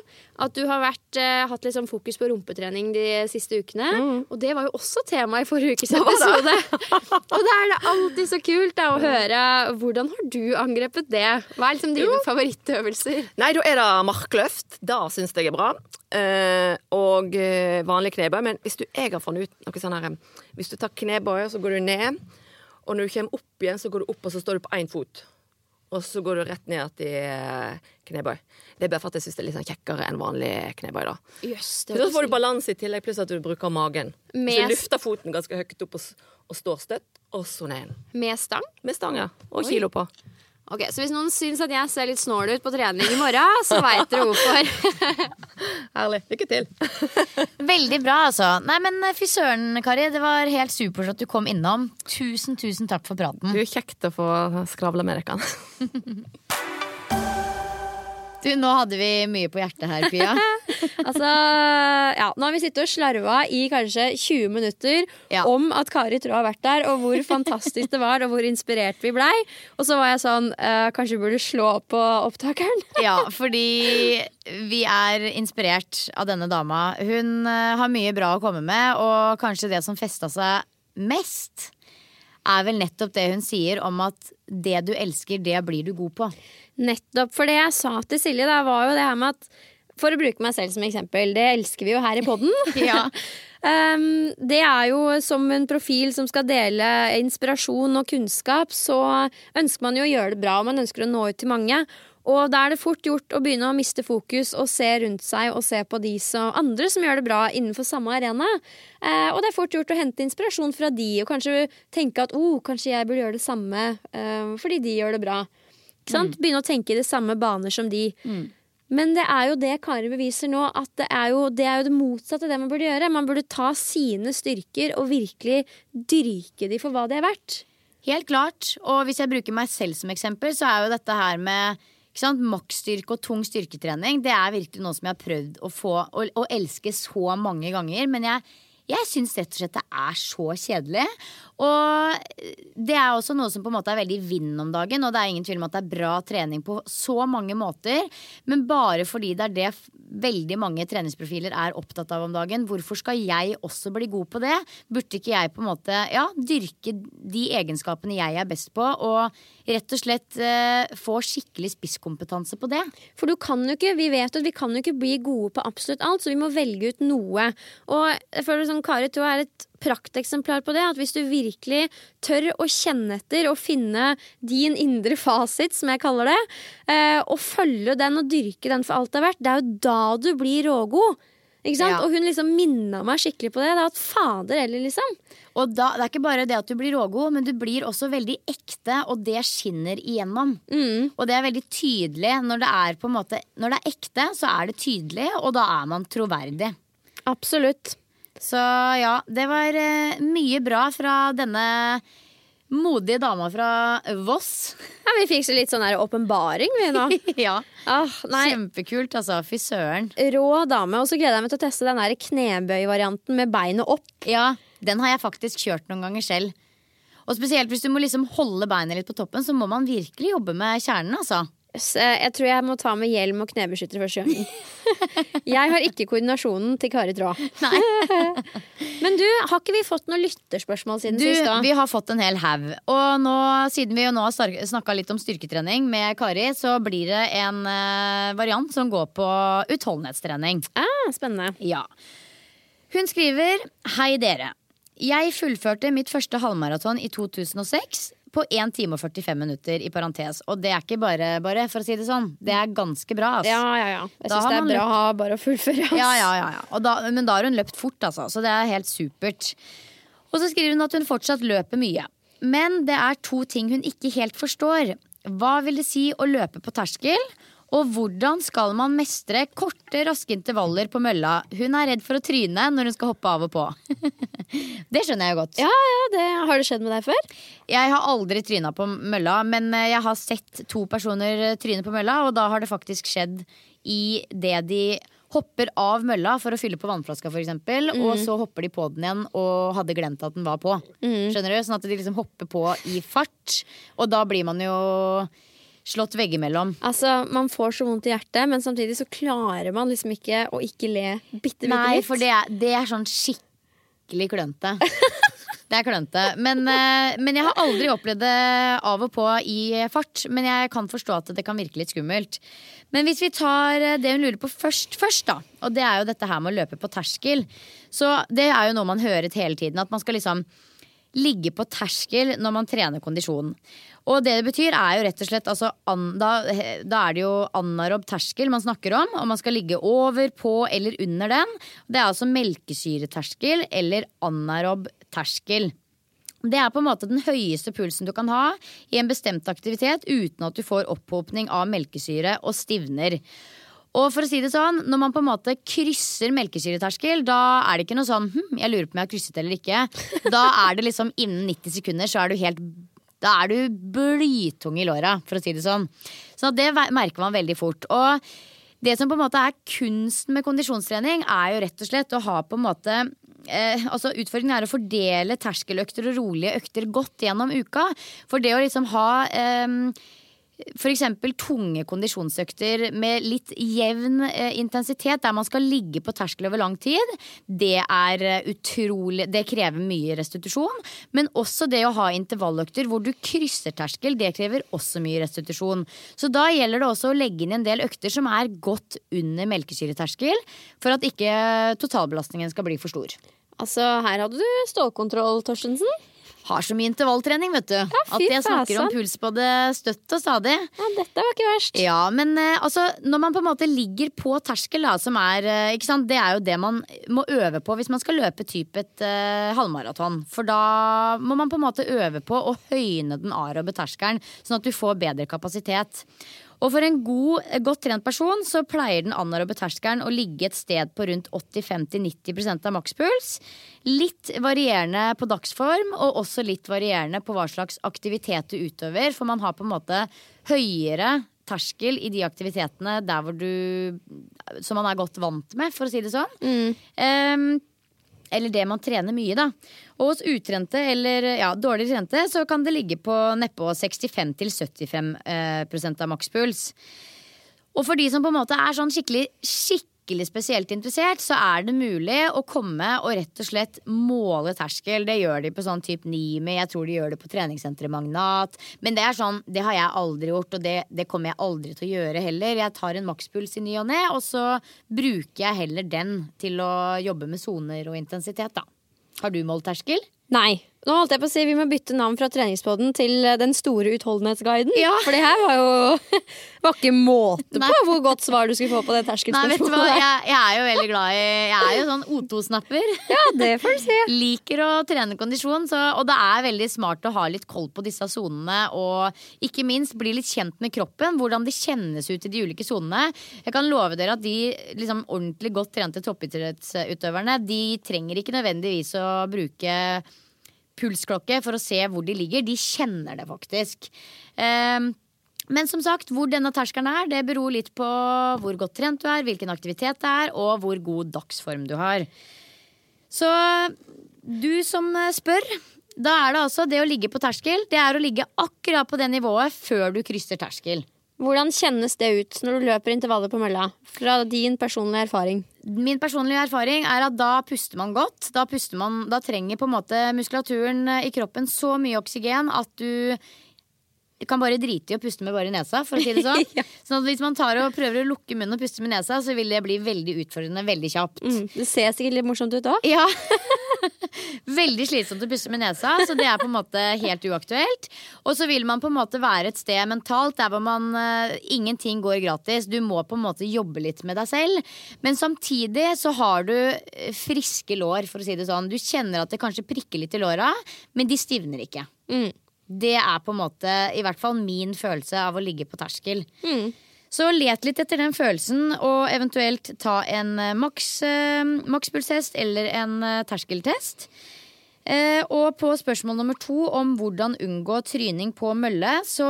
at du har vært, eh, hatt litt sånn fokus på rumpetrening de siste ukene. Og det var jo også tema i forrige ukes episode. <laughs> og da er det alltid så kult da, å høre hvordan har du angrepet det? Hva er liksom dine favorittøvelser? Nei, da er det markløft. Da syns jeg er bra. Eh, og eh, vanlig knebøy. Men hvis du, jeg har funnet ut noe sånn her eh, Hvis du tar knebøy, så går du ned. Og når du kommer opp igjen, så går du opp, og så står du på én fot. Og så går du rett ned til eh, knebøy. Det er bare for at jeg syns det er litt sånn kjekkere enn vanlig knebøy. da. Jøss, Så da får du balanse i tillegg, pluss at du bruker magen. Med- Så du løfter foten ganske høyt opp og, og står støtt, og så ned med stang? Med stanga og kilo på. Ok, Så hvis noen syns at jeg ser litt snål ut på trening i morgen, så veit dere hvorfor. <laughs> Herlig. Lykke til. <laughs> Veldig bra, altså. Nei, men fy søren, Kari. Det var helt supert at du kom innom. Tusen, tusen takk for praten. Er jo kjekt å få skravle med dere. <laughs> Du, nå hadde vi mye på hjertet her, Pia. <laughs> Altså, ja, Nå har vi sittet og slarva i kanskje 20 minutter Ja. om at Kari Traa har vært der, og hvor fantastisk det var, og hvor inspirert vi blei. Og så var jeg sånn uh, Kanskje vi burde slå opp på opptakeren? <laughs> Ja, fordi vi er inspirert av denne dama. Hun uh, har mye bra å komme med, og kanskje det som festa seg mest, er vel nettopp det hun sier om at det du elsker, det blir du god på. Nettopp. For det jeg sa til Silje, da, var jo det her med at For å bruke meg selv som eksempel, det elsker vi jo her i podden. <laughs> <laughs> Ja. Um, det er jo som en profil som skal dele inspirasjon og kunnskap, så ønsker man jo å gjøre det bra, og man ønsker å nå ut til mange. Og da er det fort gjort å begynne å miste fokus og se rundt seg og se på de som, andre som gjør det bra innenfor samme arena. Eh, og det er fort gjort å hente inspirasjon fra de og kanskje tenke at oh, kanskje jeg burde gjøre det samme eh, fordi de gjør det bra. Ikke sant? Begynne å tenke i de samme baner som de. Men det er jo det Kari beviser nå, at det er, jo, det er jo det motsatte av det man burde gjøre. Man burde ta sine styrker og virkelig dyrke de for hva de er verdt. Helt klart. Og hvis jeg bruker meg selv som eksempel, så er jo dette her med maksstyrke og tung styrketrening Det er virkelig noe som jeg har prøvd å få å, å elske så mange ganger. Men jeg, jeg syns rett og slett det er så kjedelig. Og det er også noe som på en måte er veldig i om dagen. Og det er ingen tvil om at det er bra trening på så mange måter. Men bare fordi det er det veldig mange treningsprofiler er opptatt av om dagen, hvorfor skal jeg også bli god på det? Burde ikke jeg på en måte ja, dyrke de egenskapene jeg er best på, og rett og slett eh, få skikkelig spisskompetanse på det? For du kan jo ikke, vi vet at vi kan jo ikke bli gode på absolutt alt, så vi må velge ut noe. Og jeg føler sånn, Kari, tror er et prakteksemplar på det. At hvis du virkelig tør å kjenne etter og finne din indre fasit, som jeg kaller det, eh, og følge den og dyrke den for alt det er verdt, det er jo da du blir rågod. Ja. Og hun liksom minna meg skikkelig på det. Det er at fader heller, liksom. Og da, Det er ikke bare det at du blir rågod, men du blir også veldig ekte, og det skinner igjennom. Og det er veldig tydelig. Når det er måte Når det er ekte, så er det tydelig, og da er man troverdig. Absolutt. Så ja, det var eh, mye bra fra denne modige dama fra Voss. Ja, Vi fikk så litt sånn åpenbaring, vi nå. <laughs> ja, Ah, Kjempekult, altså. Fy søren. rå dame. Og så gleder jeg meg til å teste den knebøy-varianten med beinet opp. Ja, den har jeg faktisk kjørt noen ganger selv. Og spesielt hvis du må liksom holde beinet litt på toppen, så må man virkelig jobbe med kjernen, altså. Så jeg tror jeg må ta med hjelm og knebeskytter første gang. <laughs> Jeg har ikke koordinasjonen til Kari Traa. <laughs> <laughs> Men du, har ikke vi fått noen lytterspørsmål siden Du, sist? da? vi har fått en hel haug. Og nå, siden vi jo nå har snakka litt om styrketrening med Kari, så blir det en eh, variant som går på utholdenhetstrening. Ah, spennende. Ja. Hun skriver Hei dere. Jeg fullførte mitt første halvmaraton i 2006 på 1 time og 45 minutter i parentes. Og det er ikke bare bare, for å si det sånn. Det er ganske bra. ass. Ja, ja, ja. Jeg syns det er bra ha bare å fullføre. ass. Ja, ja, ja, ja. Og da, men da har hun løpt fort, altså. Så det er helt supert. Og så skriver hun at hun fortsatt løper mye. Men det er to ting hun ikke helt forstår. Hva vil det si å løpe på terskel? Og hvordan skal man mestre korte, raske intervaller på mølla? Hun er redd for å tryne når hun skal hoppe av og på. <laughs> det skjønner jeg jo godt. Ja, ja, det, Har det skjedd med deg før? Jeg har aldri tryna på mølla, men eh, jeg har sett to personer eh, tryne på mølla, og da har det faktisk skjedd i det de hopper av mølla for å fylle på vannflaska, f.eks., eksempel og så hopper de på den igjen og hadde glemt at den var på. Skjønner du? Sånn at de liksom hopper på i fart, og da blir man jo slått veggimellom. Altså, Man får så vondt i hjertet, men samtidig så klarer man liksom ikke å ikke le bitte, bitte litt. Nei, for det er, det er sånn skikkelig klønete. <laughs> Det er klønete. Men, eh, men jeg har aldri opplevd det av og på i fart. Men jeg kan forstå at det kan virke litt skummelt. Men hvis vi tar eh, det hun lurer på først, først da, og det er jo dette her med å løpe på terskel. Så det er jo noe man hører hele tiden. At man skal liksom ligge på terskel når man trener kondisjon. Og det det betyr er jo rett og slett altså, an, da, da er det jo anarob terskel man snakker om. Og man skal ligge over, på eller under den. Det er altså melkesyreterskel eller anarob terskel. Det er på en måte den høyeste pulsen du kan ha i en bestemt aktivitet uten at du får opphopning av melkesyre og stivner. Og for å si det sånn, Når man på en måte krysser melkesyreterskel, da er det ikke noe sånn hm, jeg lurer på om jeg har krysset eller ikke. Da er det liksom innen 90 sekunder så er du helt Da er du blytung i låra, for å si det sånn. Så det merker man veldig fort. Og det som på en måte er kunsten med kondisjonstrening, er jo rett og slett å ha på en måte eh, altså Utfordringen er å fordele terskeløkter og rolige økter godt gjennom uka. For det å liksom ha eh, f.eks. tunge kondisjonsøkter med litt jevn eh, intensitet, der man skal ligge på terskel over lang tid, det er eh, utrolig Det krever mye restitusjon. Men også det å ha intervalløkter hvor du krysser terskel, det krever også mye restitusjon. Så da gjelder det også å legge inn en del økter som er godt under melkesyreterskel, for at ikke totalbelastningen skal bli for stor. Altså, her hadde du stålkontroll, Torstensen. Har så mye intervalltrening, vet du. fy at jeg snakker om puls på det støtt og stadig. Ja, dette var ikke verst. Ja, men eh, altså, når man på en måte ligger på terskel, da, som er eh, ikke sant? Det er jo det man må øve på hvis man skal løpe typ et uh, halvmaraton. For da må man på en måte øve på å høyne den aerobe terskelen, sånn at du får bedre kapasitet. Og for en god, eh, godt trent person så pleier den anaerobe terskelen å ligge et sted på rundt 85-90% av makspuls. Litt varierende på dagsform, og også litt varierende på hva slags aktivitet du utøver. For man har på en måte høyere terskel i de aktivitetene der hvor du Som man er godt vant med, for å si det sånn. Ehm, eller det man trener mye, da. Og hos utrente eller ja, dårlig trente så kan det ligge på nedpå 65-75 eh, av makspuls. Og for de som på en måte er sånn skikkelig, skikkelig spesielt interessert, så er det mulig å komme og rett og slett måle terskel. Det gjør de på sånn type Nimi, jeg tror de gjør det på treningssenteret Magnat. Men det er sånn, det har jeg aldri gjort, og det, det kommer jeg aldri til å gjøre heller. Jeg tar en makspuls i ny og ne, og så bruker jeg heller den til å jobbe med soner og intensitet, da. Har du målt terskel? Nei. Nå holdt jeg på å si Vi må bytte navn fra treningspodden til eh, Den store utholdenhetsguiden. Ja. For det her var jo <laughs> var ikke måte Nei. på hvor godt svar du skulle få på det terskelspørsmålet. jeg, jeg er jo veldig glad i Jeg er jo sånn O2-snapper. Ja, det får du si. <laughs> Liker å trene kondisjon, så, og det er veldig smart å ha litt koll på disse sonene. Og ikke minst bli litt kjent med kroppen, hvordan det kjennes ut i de ulike sonene. Jeg kan love dere at de liksom, ordentlig godt trente toppidrettsutøverne, de trenger ikke nødvendigvis å bruke pulsklokke for å se hvor de ligger. De kjenner det faktisk. Ehm, men som sagt, hvor denne terskelen er, det beror litt på hvor godt trent du er, hvilken aktivitet det er, og hvor god dagsform du har. Så du som eh, spør, da er det altså det å ligge på terskel. Det er å ligge akkurat på det nivået før du krysser terskel. Hvordan kjennes det ut når du løper intervaller på mølla? Fra din personlige erfaring. Min personlige erfaring er at da puster man godt. Da, puster man, da trenger på en måte muskulaturen i kroppen så mye oksygen at du kan bare drite i å puste med bare nesa, for å si det <laughs> sånn. Sånn at hvis man tar og prøver å lukke munnen og puste med nesa, så vil det bli veldig utfordrende veldig kjapt. Mm, det ser sikkert litt morsomt ut òg. Ja. <laughs> Veldig slitsomt å puste med nesa, så det er på en måte helt uaktuelt. Og så vil man på en måte være et sted mentalt der hvor man uh, ingenting går gratis. Du må på en måte jobbe litt med deg selv. Men samtidig så har du eh, friske lår, for å si det sånn. Du kjenner at det kanskje prikker litt i låra, men de stivner ikke. Det er på en måte i hvert fall min følelse av å ligge på terskel. Så let litt etter den følelsen, og eventuelt ta en eh, maks, eh, makspulstest eller en eh, terskeltest. Og på spørsmål nummer to om hvordan unngå tryning på mølle, så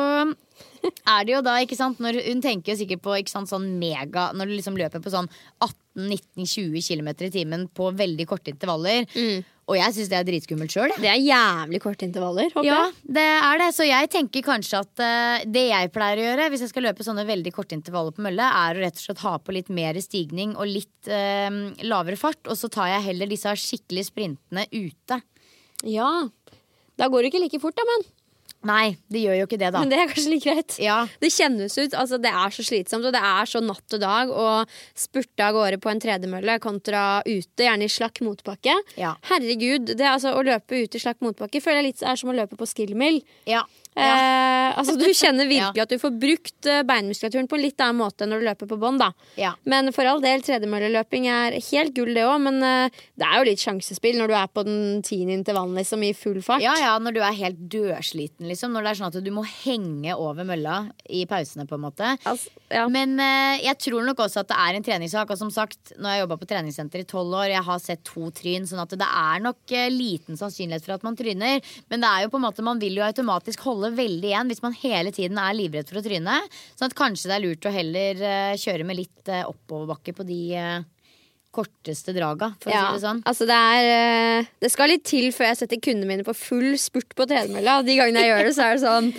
er det jo da, ikke sant når, Hun tenker jo sikkert på sant, sånn mega Når du liksom løper på sånn 18-19-20 km i timen på veldig korte intervaller. Og jeg syns det er dritskummelt sjøl. Det er jævlig korte intervaller. håper Ja, jeg. det er det. Så jeg tenker kanskje at uh, det jeg pleier å gjøre hvis jeg skal løpe sånne veldig korte intervaller på mølle, er å rett og slett ha på litt mer stigning og litt uh, lavere fart. Og så tar jeg heller disse skikkelig sprintene ute. Ja. Da går det ikke like fort, da, men. Nei, det gjør jo ikke det, da. Men det er kanskje like greit. Ja. Det kjennes ut, altså det er så slitsomt, og det er så natt og dag å spurte av gårde på en tredemølle kontra ute, gjerne i slakk motbakke. Ja. Herregud, det altså å løpe ut i slakk motbakke føler jeg litt er som å løpe på skillmill. Ja. Eh, <laughs> altså Du kjenner virkelig at du får brukt eh, beinmuskulaturen på en litt annen måte når du løper på bånd. Ja. Men for all del, tredemølleløping er helt gull, det òg. Men eh, det er jo litt sjansespill når du er på den tiende intervallen liksom, i full fart. Ja, ja, når du er helt dødsliten, liksom. Når det er sånn at du må henge over mølla i pausene, på en måte. Altså, ja. Men eh, jeg tror nok også at det er en treningssak. Og som sagt, nå har jeg jobba på treningssenter i tolv år, jeg har sett to tryn, sånn at det er nok eh, liten sannsynlighet for at man tryner. Men det er jo på en måte, man vil jo automatisk holde veldig igjen hvis man hele tiden er livredd for å tryne. Sånn at kanskje det er lurt å heller eh, kjøre med litt eh, oppoverbakke på de eh, korteste draga, for å si det sånn. altså det er eh, Det skal litt til før jeg setter kundene mine på full spurt på tredemølla. Og De gangene jeg gjør det, så er det sånn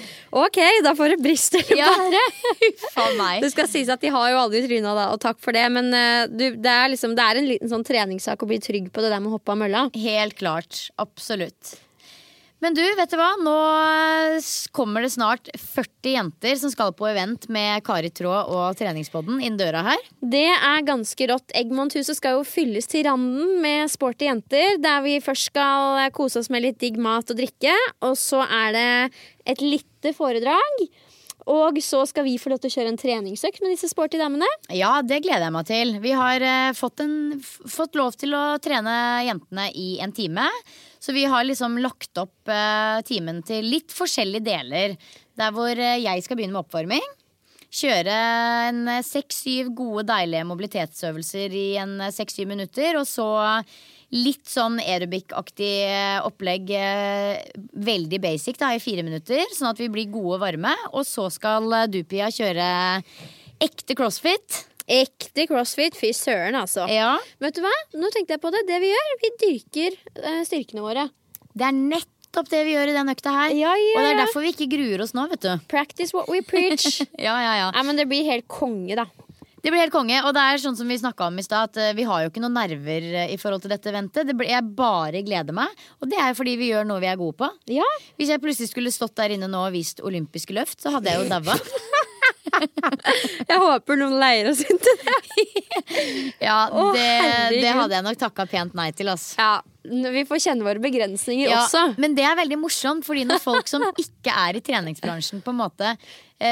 OK, da får det briste eller Ja. bære. <laughs> Det skal sies at de har jo aldri tryna da, og takk for det. Men eh, du, det, er liksom, det er en liten sånn treningssak å bli trygg på det der med å hoppe av mølla. Helt klart. Absolutt. Men du, vet du hva? Nå kommer det snart 40 jenter som skal på event med Kari Traa og Treningspodden inn døra her. Det er ganske rått. Eggmondhuset skal jo fylles til randen med sporty jenter. Der vi først skal kose oss med litt digg mat og drikke. Og så er det et lite foredrag. Og så skal vi få lov til å kjøre en treningsøkt med disse sporty damene. Ja, det gleder jeg meg til. Vi har eh, fått, en, fått lov til å trene jentene i en time. Så vi har liksom lagt opp eh, timen til litt forskjellige deler. Der hvor eh, jeg skal begynne med oppvarming. Kjøre en seks-syv gode, deilige mobilitetsøvelser i en seks-syv minutter. Og så litt sånn aerobic-aktig eh, opplegg. eh, Veldig basic da, i fire minutter, sånn at vi blir gode og varme. Og så skal eh, du, Pia, kjøre ekte crossfit. Ekte crossfit. Fy søren, altså. Ja. Vet du hva? Nå tenkte jeg på det. Det vi gjør, vi dyrker styrkene våre. Det er nettopp det vi gjør i den økta her. Ja, ja, ja. Og det er derfor vi ikke gruer oss nå, vet du. Practice what we preach. <laughs> Ja, ja, ja. Nei, men Det blir helt konge, da. Det blir helt konge. Og det er sånn som vi snakka om i stad, at eh, vi har jo ikke noen nerver eh, i forhold til dette eventet. Det blir, jeg bare gleder meg. Og det er fordi vi gjør noe vi er gode på. Ja. Hvis jeg plutselig skulle stått der inne nå og vist olympiske løft, så hadde jeg jo daua. <laughs> Jeg håper noen leier oss inn til det. <laughs> Ja, det, det hadde jeg nok takka pent nei til, ass. Ja, Vi får kjenne våre begrensninger Ja, også. men det er veldig morsomt, fordi når folk som ikke er i treningsbransjen, på en måte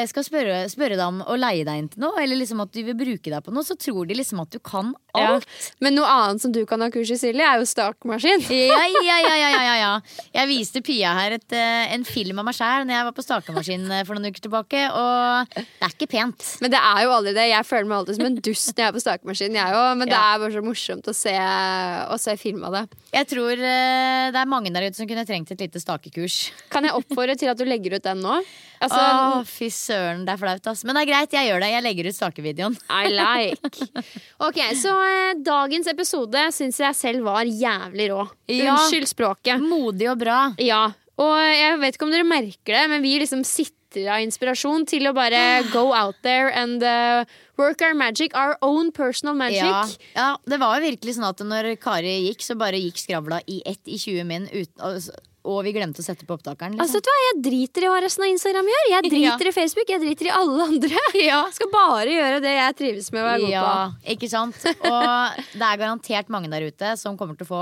skal spørre, spørre deg om å leie deg inn til noe, eller liksom at de vil bruke deg på noe, så tror de liksom at du kan Ja. alt. Men noe annet som du kan ha kurs i, Silje, er jo stakemaskin. Ja, ja, ja, ja, ja, ja, ja. Jeg viste Pia her et, eh, en film av meg sjæl når jeg var på stakemaskin eh, for noen uker tilbake, og det er ikke pent. Men det er jo aldri det. Jeg føler meg alltid som en dust når jeg er på stakemaskin. Jeg òg, men det er bare så morsomt å se, å se film av det. Jeg tror eh, det er mange der ute som kunne trengt et lite stakekurs. Kan jeg oppfordre til at du legger ut den nå? Altså, fy søren, det er flaut, ass. Men det er greit, jeg gjør det. Jeg legger ut stakevideoen. I like. <laughs> Ok, Så eh, dagens episode syns jeg selv var jævlig rå. Ja. Unnskyld språket. Modig og bra. Ja, og jeg vet ikke om dere merker det, men vi liksom sitter av inspirasjon til å bare <gasps> go out there and uh, work our magic, our own personal magic. Ja, ja, det var jo virkelig sånn at når Kari gikk, så bare gikk skravla i ett i 20 min, uten, og, og vi glemte å sette på opptakeren. Altså, Liksom. vet du hva? Jeg driter i hva resten av Instagram gjør. Jeg <laughs> driter i Facebook, jeg driter i alle andre. <laughs> Ja. Skal bare gjøre det jeg trives med å være god ja, på. ikke sant? Og det er garantert mange der ute som kommer til å få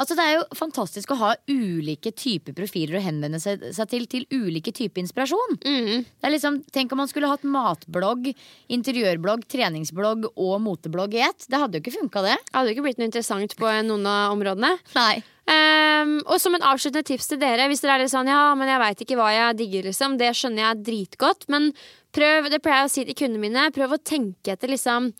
Altså Det er jo fantastisk å ha ulike typer profiler å henvende seg, seg til til ulike typer inspirasjon. Mm. Det er liksom, Tenk om man skulle hatt matblogg, interiørblogg, treningsblogg og moteblogg i ett. Det hadde jo ikke funka, det. Det hadde jo ikke blitt noe interessant på noen av områdene. Nei. um, og som en avsluttende tips til dere, hvis dere er litt sånn ja, men jeg veit ikke hva jeg digger, liksom. Det skjønner jeg dritgodt. Men prøv, det pleier jeg å si til kundene mine, prøv å tenke etter liksom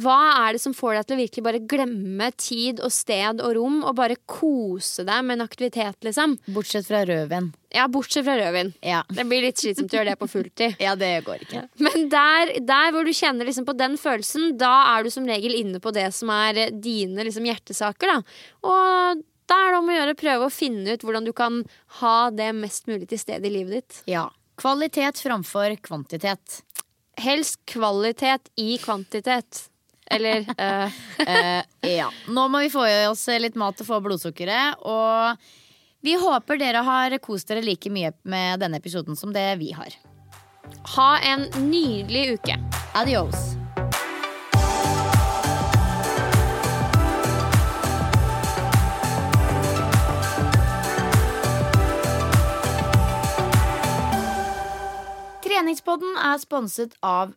hva er det som får deg til å virkelig bare glemme tid og sted og rom, og bare kose deg med en aktivitet, liksom? Bortsett fra rødvin. Ja, bortsett fra rødvin. Ja. Det blir litt slitsomt å gjøre det på fulltid. <laughs> ja, det går ikke. Men der, der hvor du kjenner liksom på den følelsen, da er du som regel inne på det som er dine liksom hjertesaker. Da. Og da er det om å gjøre prøve å finne ut hvordan du kan ha det mest mulig til stede i livet ditt. Ja. Kvalitet framfor kvantitet. Helst kvalitet i kvantitet. Eller uh, uh, ja. Nå må vi få i oss litt mat og få blodsukkeret. Og vi håper dere har kost dere like mye med denne episoden som det vi har. ha en nydelig uke. Adios. Treningspodden er sponset av